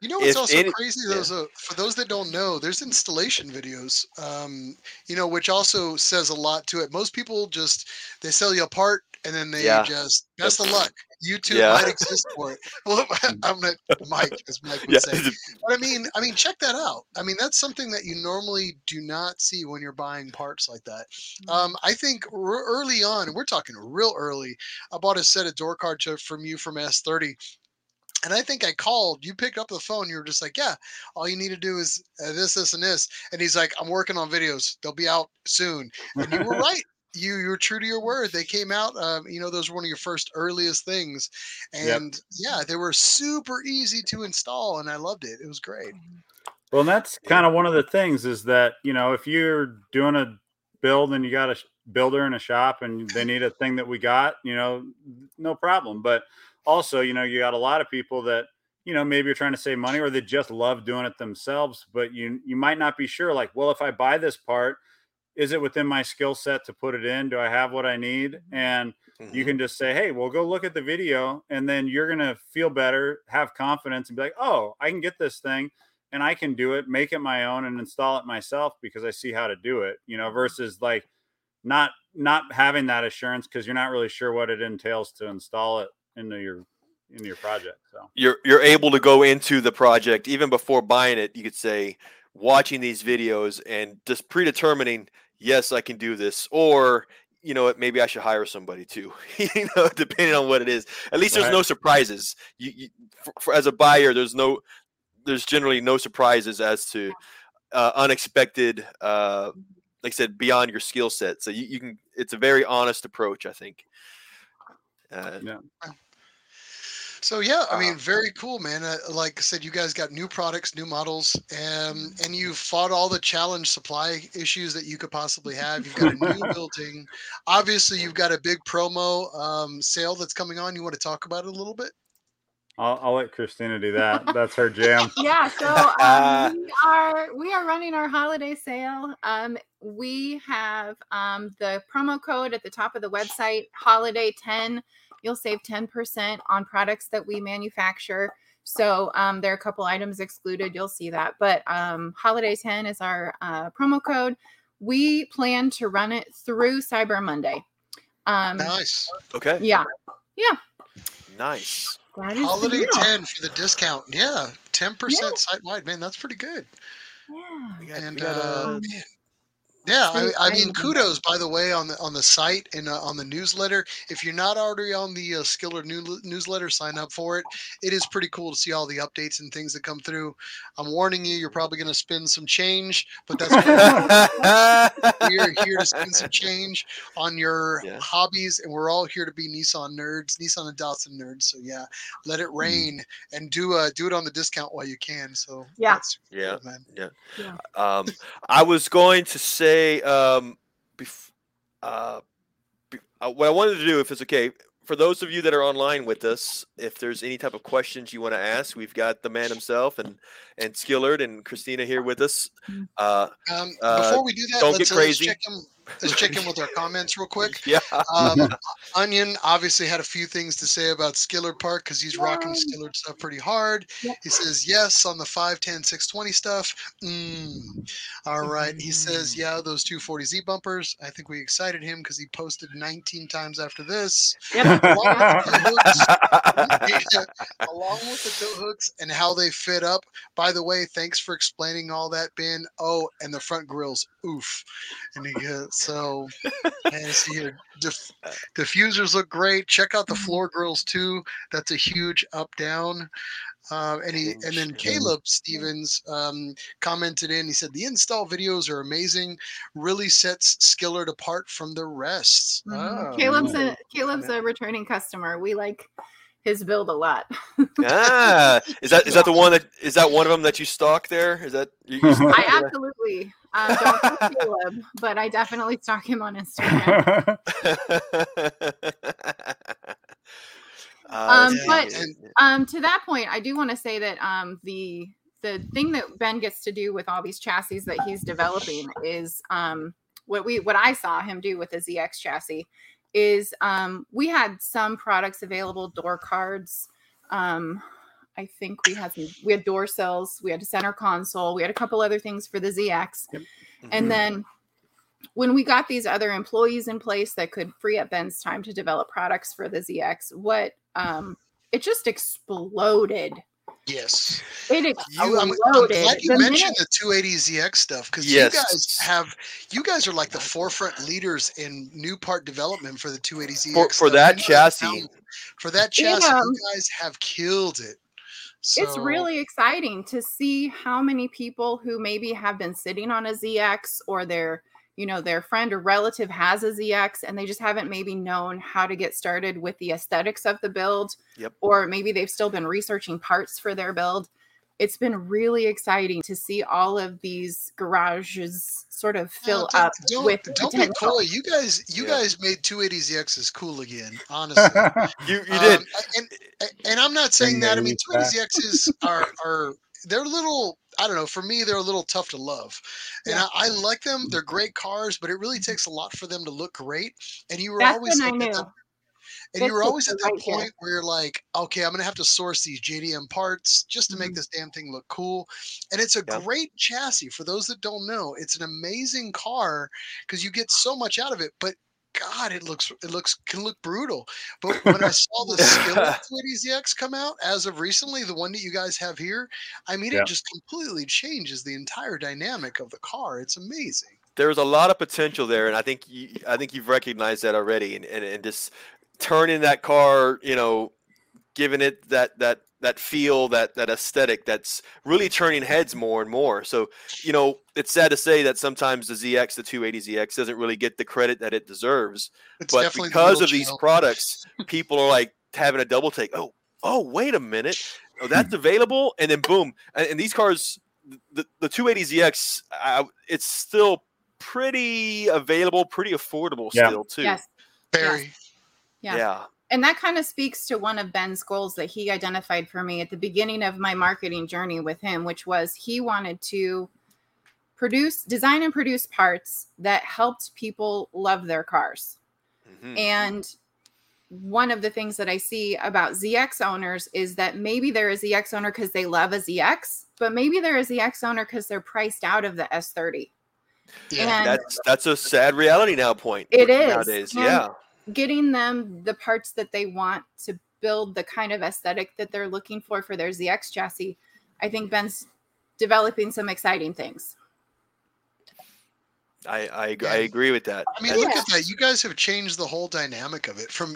You know what's If also any- crazy? yeah. Those uh, for those that don't know, there's installation videos. Um, you know, which also says a lot to it. Most people just they sell you a part and then they Yeah. just best of luck. YouTube Yeah. might exist for it. [laughs] Well, [laughs] I'm not Mike, as Mike would yeah. say. But I mean, I mean, check that out. I mean, that's something that you normally do not see when you're buying parts like that. Um, I think r- early on, and we're talking real early. I bought a set of door cards from you from S30, and I think I called. You picked up the phone. You were just like, "Yeah, all you need to do is uh, this, this, and this." And he's like, "I'm working on videos. They'll be out soon." And you were [laughs] right. You you were true to your word. They came out. Um, you know, those were one of your first earliest things, Yep. and yeah, they were super easy to install, and I loved it. It was great. Well, and that's kind of one of the things is that, you know, if you're doing a build and you got a builder in a shop and they need a thing that we got, you know, no problem. But also, you know, you got a lot of people that, you know, maybe you're trying to save money or they just love doing it themselves, but you you might not be sure like, well, if I buy this part, is it within my skill set to put it in? Do I have what I need? And you Mhm. can just say, Hey, well, go look at the video, and then you're going to feel better, have confidence, and be like, Oh, I can get this thing and I can do it, make it my own, and install it myself because I see how to do it, you know, versus like not not having that assurance because you're not really sure what it entails to install it into your into your project. So you're you're able to go into the project even before buying it you could say watching these videos and just predetermining yes i can do this or you know what maybe i should hire somebody too [laughs] you know depending on what it is at least there's Right. no surprises you, you for, for, as a buyer there's no there's generally no surprises as to uh, unexpected uh like i said beyond your skill set so you, you can it's a very honest approach i think uh, yeah. So yeah, I mean, very cool, man. Uh, like I said, you guys got new products, new models, um, and you fought all the challenge supply issues that you could possibly have. You've got a new [laughs] building. Obviously, you've got a big promo um, sale that's coming on. You want to talk about it a little bit? I'll, I'll let Christina do that. That's her jam. [laughs] yeah so um, [laughs] we are we are running our holiday sale um, we have um, the promo code at the top of the website holiday 10 you'll save 10% on products that we manufacture so um, there are a couple items excluded you'll see that but um, holiday 10 is our uh, promo code we plan to run it through cyber monday um, Nice. okay yeah Yeah. nice that is the Holiday deal. ten for the discount. Yeah, ten Yeah. percent site wide, man. That's pretty good. yeah We got- we And got, uh, uh, Um, man, yeah, I, I mean, kudos by the way on the on the site and uh, on the newsletter. If you're not already on the uh, Skillard new, newsletter, sign up for it. It is pretty cool to see all the updates and things that come through. I'm warning you, you're probably going to spend some change, but that's [laughs] what we are here to spend some change on your [laughs] Yeah. hobbies, and we're all here to be Nissan nerds, Nissan and Datsun nerds. So yeah, let it rain and do uh do it on the discount while you can. So Yeah. that's yeah cool, man. Um, I was going to say, um, bef- uh, be- uh, what I wanted to do, if it's okay, for those of you that are online with us, if there's any type of questions you want to ask, we've got the man himself and and Skillard and Christina here with us. Mm. Uh, Um, Uh, before we do that, don't let's, get uh, let's crazy. check in. Let's check in with our comments real quick. [laughs] yeah, Um, [laughs] Onion obviously had a few things to say about Skillard Park because he's rocking Yay. Skillard stuff pretty hard. Yep. He says yes on the 510 620 stuff. Mm. All right. He says, Mm. yeah, those 240Z bumpers. I think we excited him because he posted 19 times after this. Yep. Yeah, along with the [laughs] tow hooks and how they fit up. By the way, thanks for explaining all that, Ben. Oh, and the front grills, oof. And he uh, so and see here, diff- diffusers look great. Check out the [laughs] floor grills too. That's a huge up down. Uh, and he and then Hinge, Caleb Stevens um, commented in. He said the install videos are amazing. Really sets Skillard apart from the rest. Mhm. Ah, Caleb's a Caleb's a returning customer. We like his build a lot. [laughs] ah, is that is that the one that is that one of them that you stalk there? Is that you, you I absolutely um, don't Caleb, but I definitely stalk him on Instagram. Uh, [laughs] Um, but-. Um, to that point, I do want to say that um, the the thing that Ben gets to do with all these chassis that he's developing is um, what we what I saw him do with the ZX chassis is um, we had some products available, door cards. Um, I think we had some, we had door cells, we had a center console, we had a couple other things for the ZX, Mhm. and then when we got these other employees in place that could free up Ben's time to develop products for the ZX, what um, it just exploded. Yes. It You, I'm, I'm glad you The mentioned minute- the 280ZX stuff because Yes. you guys have, you guys are like the forefront leaders in new part development for the 280ZX. For- for that You chassis. have- For that chassis, Yeah. you guys have killed it. it's really exciting to see how many people who maybe have been sitting on a ZX or their you know their friend or relative has a ZX and they just haven't maybe known how to get started with the aesthetics of the build Yep. or maybe they've still been researching parts for their build it's been really exciting to see all of these garages sort of No, fill don't- up Don't, with don't be potential. coy. You guys, you Yeah. guys made 280ZXs cool again. Honestly, [laughs] You you did. Um, and and I'm not saying that. I mean, youth 280ZXs are are they're little. I don't know. For me, they're a little tough to love, and Yeah. I, I like them. They're great cars, but it really takes a lot for them to look great. And you were That's always at that- and you were always at that right here. point where you're like, okay, I'm gonna have to source these JDM parts just to make Mhm. this damn thing look cool. And it's a Yep. great chassis. For those that don't know, it's an amazing car because you get so much out of it. But God, it looks it looks can look brutal. But [laughs] when I saw the Skillard [laughs] 280ZX come out as of recently, the one that you guys have here, I mean, Yeah. it just completely changes the entire dynamic of the car. It's amazing. there's a lot of potential there, and I think you, I think you've recognized that already, and, and, and just turning that car, you know, giving it that that that feel, that that aesthetic, that's really turning heads more and more. So, you know, it's sad to say that sometimes the ZX, the 280ZX, doesn't really get the credit that it deserves. It's but definitely the because middle of these products, [laughs] people are like having a double take. Oh, oh, wait a minute, oh, that's available, and then boom, and, and these cars, the the 280ZX, uh, it's still pretty available, pretty affordable Yeah. still too. yes Very. Yeah. yeah, and that kind of speaks to one of Ben's goals that he identified for me at the beginning of my marketing journey with him, which was he wanted to produce, design, and produce parts that helped people love their cars. Mhm. And one of the things that I see about ZX owners is that maybe they're a ZX owner because they love a ZX, but maybe they're a ZX owner because they're priced out of the S30. Yeah. And that's that's a sad reality now. Point It is, nowadays. and- Yeah, getting them the parts that they want to build the kind of aesthetic that they're looking for for their ZX chassis, I think Ben's developing some exciting things. I I, Yeah. I agree with that. I mean, And- look at that. You guys have changed the whole dynamic of it from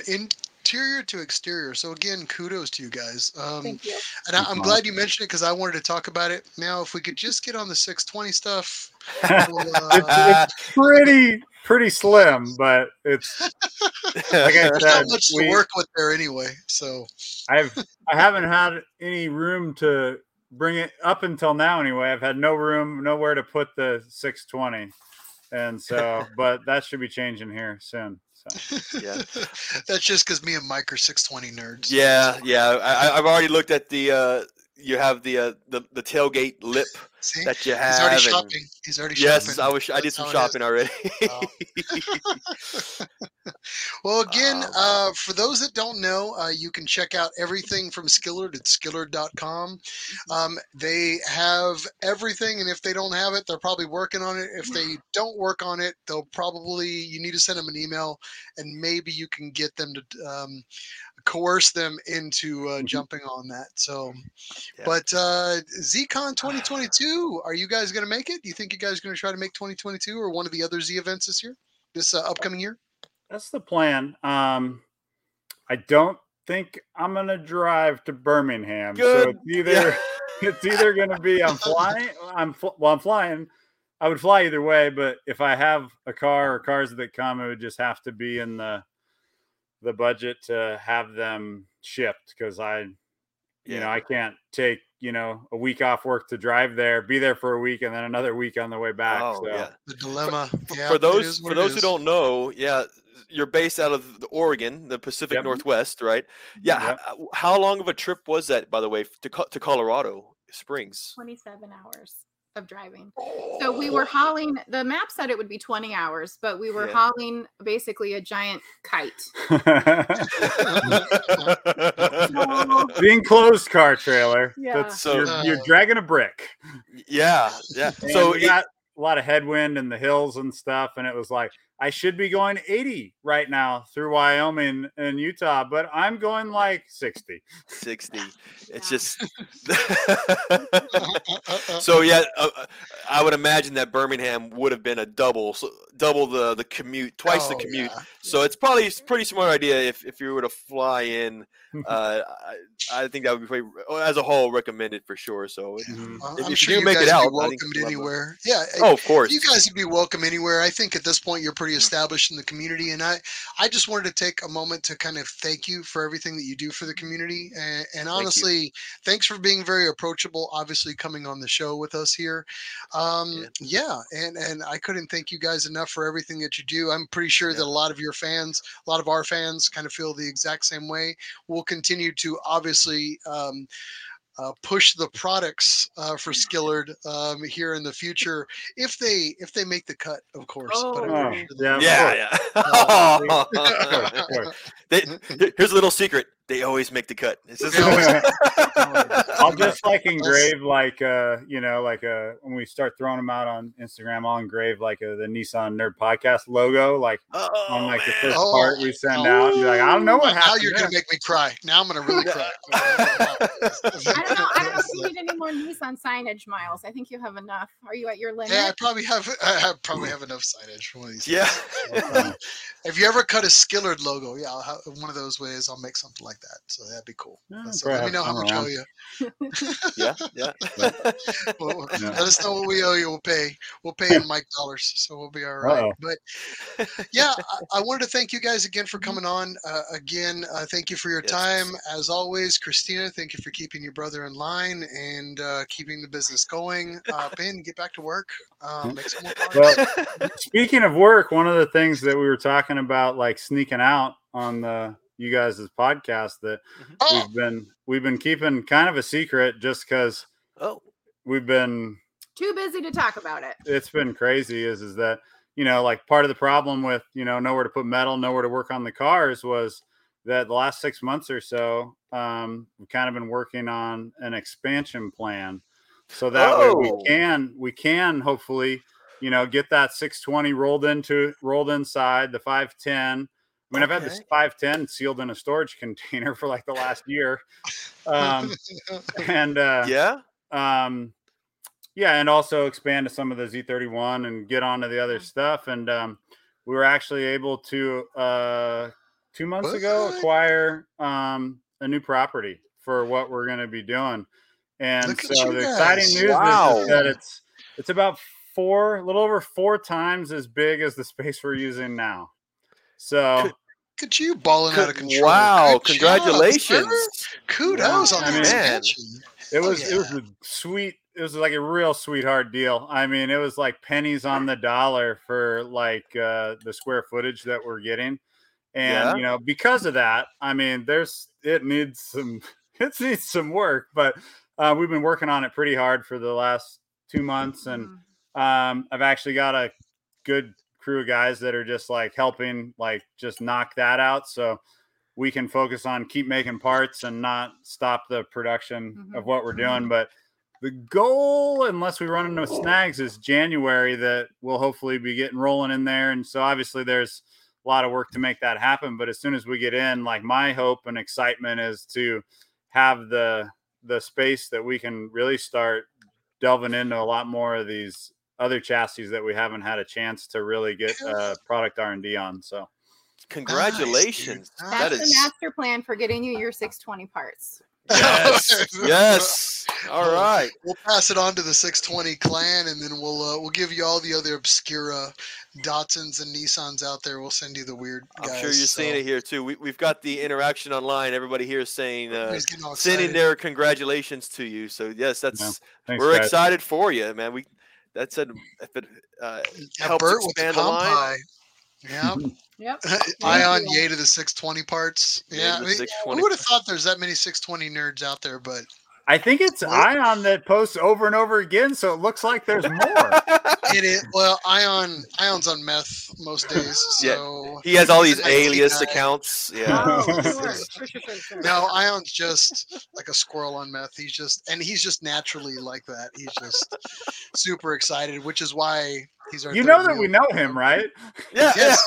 interior to exterior. So again, kudos to you guys. Um, Thank you. and I, I'm Thanks, glad you mentioned it because I wanted to talk about it. Now, if we could just get on the 620 stuff. we'll, [laughs] uh, pretty pretty slim, but it's [laughs] Like I there's said, not much we- to work with there anyway. So I've I haven't had any room to bring it up until now anyway. I've had no room, nowhere to put the 620. And so, [laughs] but that should be changing here soon. So Yeah. [laughs] that's just because me and Mike are 620 nerds. yeah, yeah. I, I- I've already looked at the. Uh, you have the uh, the the tailgate lip See, that you have. he's already shopping. He's already Yes, shopping. Yes, I was. I did some how it is. shopping already. Oh. [laughs] [laughs] Well, again, Um, uh, for those that don't know, uh, you can check out everything from Skillard at skillard.com. Um, they have everything, and if they don't have it, they're probably working on it. If they don't work on it, they'll probably, you need to send them an email, and maybe you can get them to um, coerce them into uh, Mhm. jumping on that. So, Yeah. but uh, ZCon [sighs] 2022, are you guys going to make it? Do you think you guys are going to try to make 2022 or one of the other Z events this year, this uh, upcoming year? that's the plan. Um, I don't think I'm gonna drive to Birmingham. So it's [laughs] either it's either gonna be I'm flying. I'm fl- well, I'm flying. I would fly either way, but if I have a car or cars that come, it would just have to be in the the budget to have them shipped because I, you know, I can't take you know a week off work to drive there, be there for a week, and then another week on the way back. Oh, so. yeah. The dilemma. For, Yeah, for those for it those who don't know, yeah, you're based out of the Oregon, the Pacific Yep. Northwest, right? Yeah. Yep. How, how long of a trip was that, by the way, to to Colorado Springs? 27 hours of driving. So we were hauling, the map said it would be 20 hours, but we were Yeah. hauling basically a giant kite. [laughs] [laughs] the enclosed car trailer. Yeah. That's, So- you're, you're dragging a brick. yeah, yeah. And So we it- got a lot of headwind in the hills and stuff, and it was like I should be going 80 right now through Wyoming and Utah, but I'm going like 60. 60. It's just [laughs] so yeah. Uh, I would imagine that Birmingham would have been a double, so double the the commute, twice the Oh, commute. yeah. So it's probably a pretty smart idea if if you were to fly in. [laughs] Uh, I, I think that would be pretty, as a whole recommended for sure. So it- Mhm. Well, If I'm you sure do you make it out, would be welcomed you'll have a- anywhere. Yeah, oh, of course. you guys would be welcome anywhere. I think at this point you're pretty established in the community, and I, I just wanted to take a moment to kind of thank you for everything that you do for the community, and, and honestly, thanks for being very approachable. Obviously, coming on the show with us here, um, yeah. and and I couldn't thank you guys enough for everything that you do. I'm pretty sure Yeah. that a lot of your fans, a lot of our fans, kind of feel the exact same way. We'll continue to obviously. Um, uh, push the products uh, for Skillard um, here in the future if they if they make the cut, of course. But I'm Oh. sure Yeah, of will. course. yeah, yeah. of. [laughs] They, here's a little secret. They always make the cut. It's just- [laughs] I'll just like engrave like uh you know like uh when we start throwing them out on Instagram, I'll engrave like uh the Nissan Nerd Podcast logo like oh, on like the first Oh, part we send oh. out. And be like, I don't know what now happened. you're gonna make me cry. Now I'm gonna really cry. [laughs] I don't know. I don't know if you [laughs] need any more Nissan signage, Miles. I think you have enough. Are you at your limit? yeah, I probably have I probably have enough signage for one of these. Yeah. things. if you ever cut a Skillard logo, yeah, I'll have, one of those ways I'll make something like that. So that'd be cool. Yeah, So let me know how I'm much I owe you. [laughs] yeah, yeah. [laughs] Well, [laughs] Yeah. Let us know what we owe you. We'll pay. We'll pay in Mike dollars, so we'll be all right. Uh-oh. But yeah, I, I wanted to thank you guys again for coming on. Uh, again, uh, thank you for your Yes. time. As always, Christina, thank you for keeping your brother in line and uh, keeping the business going. Uh, ben, get back to work. Uh, make some more progress. Well, speaking of work, one of the things that we were talking about, like sneaking out on the you guys' podcast, that oh, we've been we've been keeping kind of a secret, just because oh, we've been Too busy to talk about it. it's been crazy. Is is that you know like part of the problem with you know nowhere to put metal, nowhere to work on the cars was that the last six months or so, um, we've kind of been working on an expansion plan, so that way Oh. we can we can hopefully you know get that 620 rolled into rolled inside the 510. I mean, I've had this 510 sealed in a storage [laughs] container for like the last year, um, [laughs] and uh, yeah. um yeah and also expand to some of the z31 and get onto the other stuff. And um we were actually able to uh two months ago acquire um a new property for what we're going to be doing. And Look so you the exciting news is- Wow. is that it's it's about four a little over four times as big as the space we're using now. So Could- Look at you balling out of control. Wow! Good Congratulations. sir. Kudos Yeah, on I the mean- expansion. It Hell was it was a sweet. It was like a real sweetheart deal. I mean, it was like pennies on the dollar for like uh, the square footage that we're getting, and Yeah. you know because of that, I mean, there's it needs some [laughs] it needs some work, but uh, we've been working on it pretty hard for the last two months, and Mm. um, I've actually got a good crew of guys that are just like helping, like just knock that out. So we can focus on keep making parts and not stop the production of Mhm. what we're doing. But the goal, unless we run into snags, is January that we'll hopefully be getting rolling in there. And so obviously there's a lot of work to make that happen. But as soon as we get in, like my hope and excitement is to have the the space that we can really start delving into a lot more of these other chassis that we haven't had a chance to really get uh, product R and D on. So Congratulations. Nice, that That's the master plan for getting you your 620 parts. Yes. [laughs] [laughs] yes. All right. We'll pass it on to the 620 clan, and then we'll uh, we'll give you all the other obscura Datsuns and Nissans out there. We'll send you the weird. Guys, I'm sure you're seeing it here too. We, we've got the interaction online. Everybody here is saying, uh, everybody's getting all sending their congratulations to you. So yes, that's Thanks, we're guys. excited for you, man. We that's said, if it uh, Yeah, helps Bert with the expand the line. Pompeii. Yeah, [laughs] Yep. [laughs] Ion you. Yay to the 620 parts. Yeah, I mean, 620 who would have thought there's that many 620 nerds out there? But I think it's Ion that posts over and over again, so it looks like there's more. [laughs] it is well, Ion Ion's on meth most days, [laughs] Yeah. he has all these an alias guy. accounts. Yeah. Oh, [laughs] no, Ion's just like a squirrel on meth. He's just and he's just naturally like that. He's just super excited, which is why he's our. you know that we know him, right? Yeah. [laughs] Yes,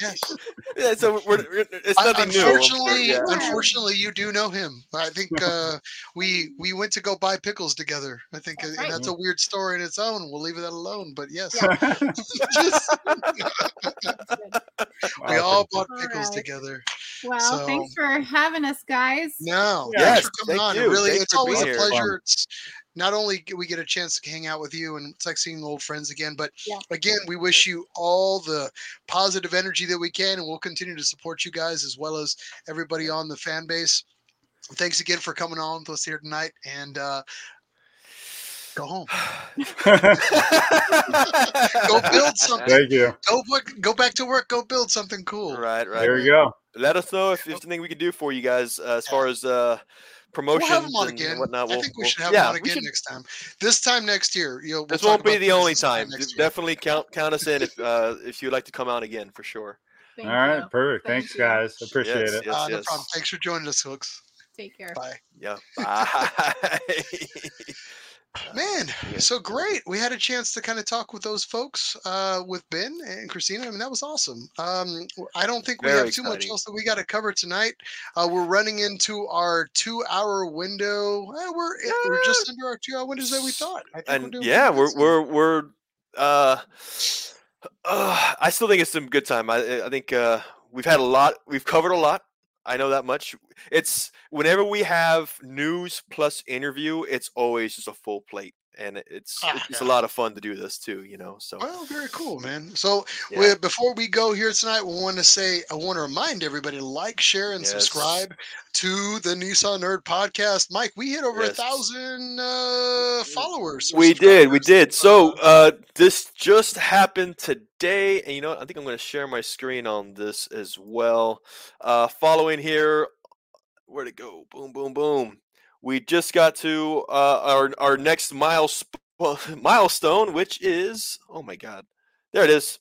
yes. [laughs] Yeah. yeah so we're, we're- it's Un- nothing new. Unfortunately, Yeah. unfortunately, you do know him. I think [laughs] uh, we we went to go buy pickles together. I think, That's and right. that's a weird story in its own. We'll leave that alone. But yes, Yeah. just- we all bought pickles right. together. Well, So- thanks for having us, guys. No, Yeah. thanks for coming Yes, on. you. really, Thanks it's always a being here. pleasure. It's not only do we get a chance to hang out with you, and it's like seeing old friends again, but Yeah. again, we wish you all the positive energy that we can, and we'll continue to support you guys as well as everybody on the fan base. Thanks again for coming on with us here tonight, and uh, go home. [laughs] Go build [laughs] something. Thank you. Go work, go back to work. Go build something cool. Right, right. There we go. Let us know if there's anything we can do for you guys uh, as far as uh, We'll promotions have them on and again. whatnot. I We'll- think we we'll- should have yeah, them on again should- next time. This time next year, you know, we'll this won't be the only this time. Definitely count count us in if uh, if you'd like to come out again for sure. Thank All right, you. perfect. Thank Thanks, you. guys. Appreciate Yes, it. yes. Uh, no problem. Thanks for joining us, folks. Take care. Bye. Yeah. Bye. [laughs] Man, Yeah. so great. We had a chance to kind of talk with those folks, uh, with Ben and Christina. I mean, that was awesome. Um, I don't think we have too much else that we got to cover tonight. Uh, we're running into our two-hour window. Eh, we're we're just under our two-hour windows that we thought. Think we're yeah, we're we're we're uh, uh [sighs] I still think it's some good time. I I think uh we've had a lot we've covered a lot. I know that much. It's whenever we have news plus interview, it's always just a full plate. And it's it's a [laughs] lot of fun to do this too, you know. So Well, very cool, man. So, yeah. we, before we go here tonight, we want to say I want to remind everybody to like, share, and Yes. subscribe to the Nissan Nerd Podcast. Mike, we hit over Yes. a thousand uh, followers. we did, we did. So Uh, uh this just happened today, and you know? I think I'm going to share my screen on this as well. Uh following here, where'd it go? Boom, boom, boom. We just got to uh our our next miles [laughs] milestone, which is oh my god, there it is.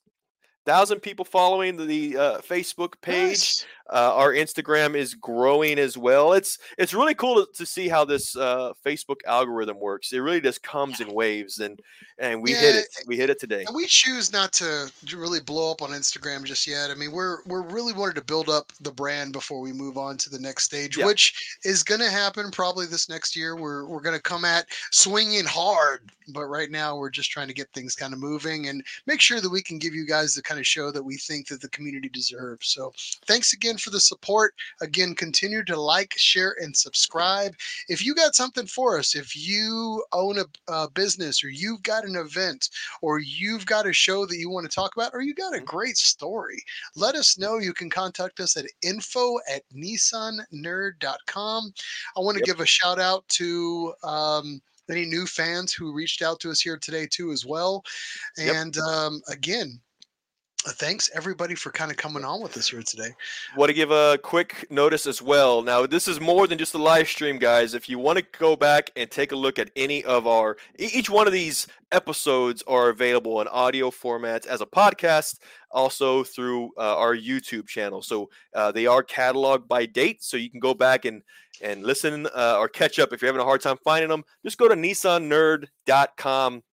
Thousand people following the, the uh, Facebook page. nice. Uh, our Instagram is growing as well. It's it's really cool to, to see how this uh, Facebook algorithm works. It really just comes in waves, and and we hit it. We hit it today. And we choose not to to really blow up on Instagram just yet. I mean, we're we're really wanted to build up the brand before we move on to the next stage, Yeah. which is going to happen probably this next year. We're we're going to come at swinging hard, but right now we're just trying to get things kind of moving and make sure that we can give you guys the kind of show that we think that the community deserves. So, thanks again for the support. Again, continue to like, share, and subscribe. If you got something for us, if you own a, a business or you've got an event or you've got a show that you want to talk about or you got a Mhm. great story, let us know. You can contact us at info at nissannerd.com. I want to Yep. give a shout out to um, any new fans who reached out to us here today too as well. Yep. And um, again, thanks everybody for kind of coming on with us here today. Want to give a quick notice as well. Now, this is more than just a live stream, guys. If you want to go back and take a look at any of our, each one of these episodes are available in audio formats as a podcast, also through uh, our YouTube channel. So uh, they are cataloged by date, so you can go back and and listen uh, or catch up if you're having a hard time finding them. Just go to nissannerd.com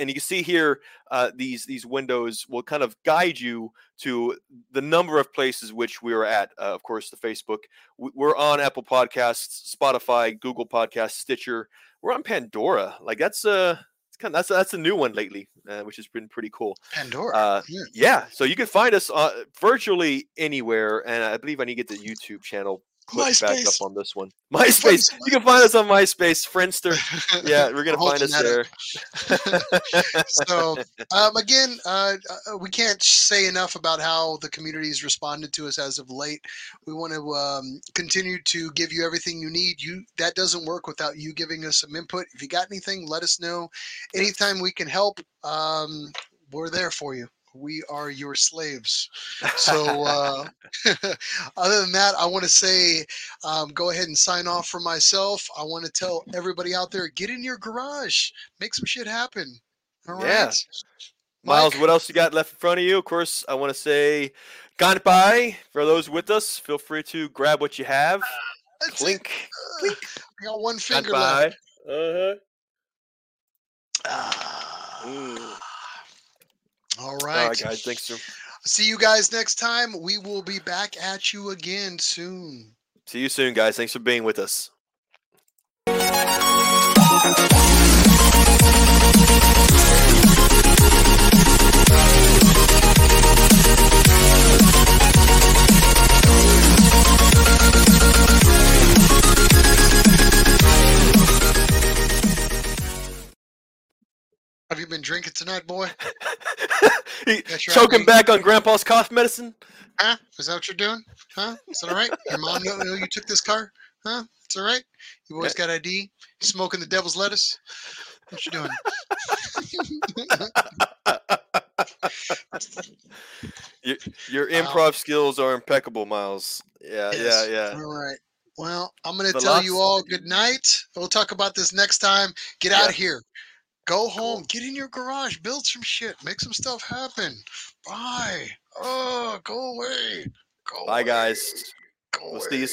and you can see here uh, these these windows will kind of guide you to the number of places which we are at. Uh, of course, the Facebook. We- We're on Apple Podcasts, Spotify, Google Podcasts, Stitcher. We're on Pandora. Like that's uh, it's kind of, that's that's a new one lately, uh, which has been pretty cool. Pandora. Uh, yeah. yeah, so you can find us uh, virtually anywhere, and I believe I need to get the YouTube channel click back MySpace. up on this one. [laughs] MySpace. You can find us on MySpace, Friendster. [laughs] Yeah, we're gonna find us there. [laughs] so um, again uh, uh, we can't say enough about how the community's responded to us as of late we want to um, continue to give you everything you need you that doesn't work without you giving us some input if you got anything let us know anytime we can help um, we're there for you we are your slaves so [laughs] uh, [laughs] other than that i want to say um, go ahead and sign off for myself i want to tell everybody out there get in your garage make some shit happen all right Yeah. Miles, Mike? what else you got left in front of you? Of course, I want to say Kampai. For those with us, feel free to grab what you have. That's. Clink. Uh, I got one finger left. Uh-huh. Ah. All All right. right, guys. Thanks. For, See you guys next time. We will be back at you again soon. see you soon, guys. Thanks for being with us. Have you been drinking tonight, boy? [laughs] He- That's right, choking back on Grandpa's cough medicine. Huh? Is that what you're doing? Huh? Is that all right? Your mom know, know you took this car? Huh? It's all right. You always got ID. Smoking the devil's lettuce? What you doing? [laughs] Your Wow. improv skills are impeccable, Miles. Yeah, Yes. yeah, yeah. All right. Well, I'm going to tell you all good night. We'll talk about this next time. Get out of here. Go home. Get in your garage. Build some shit. Make some stuff happen. Bye. Oh, go away. Go Bye, away. guys. Go We'll away. see you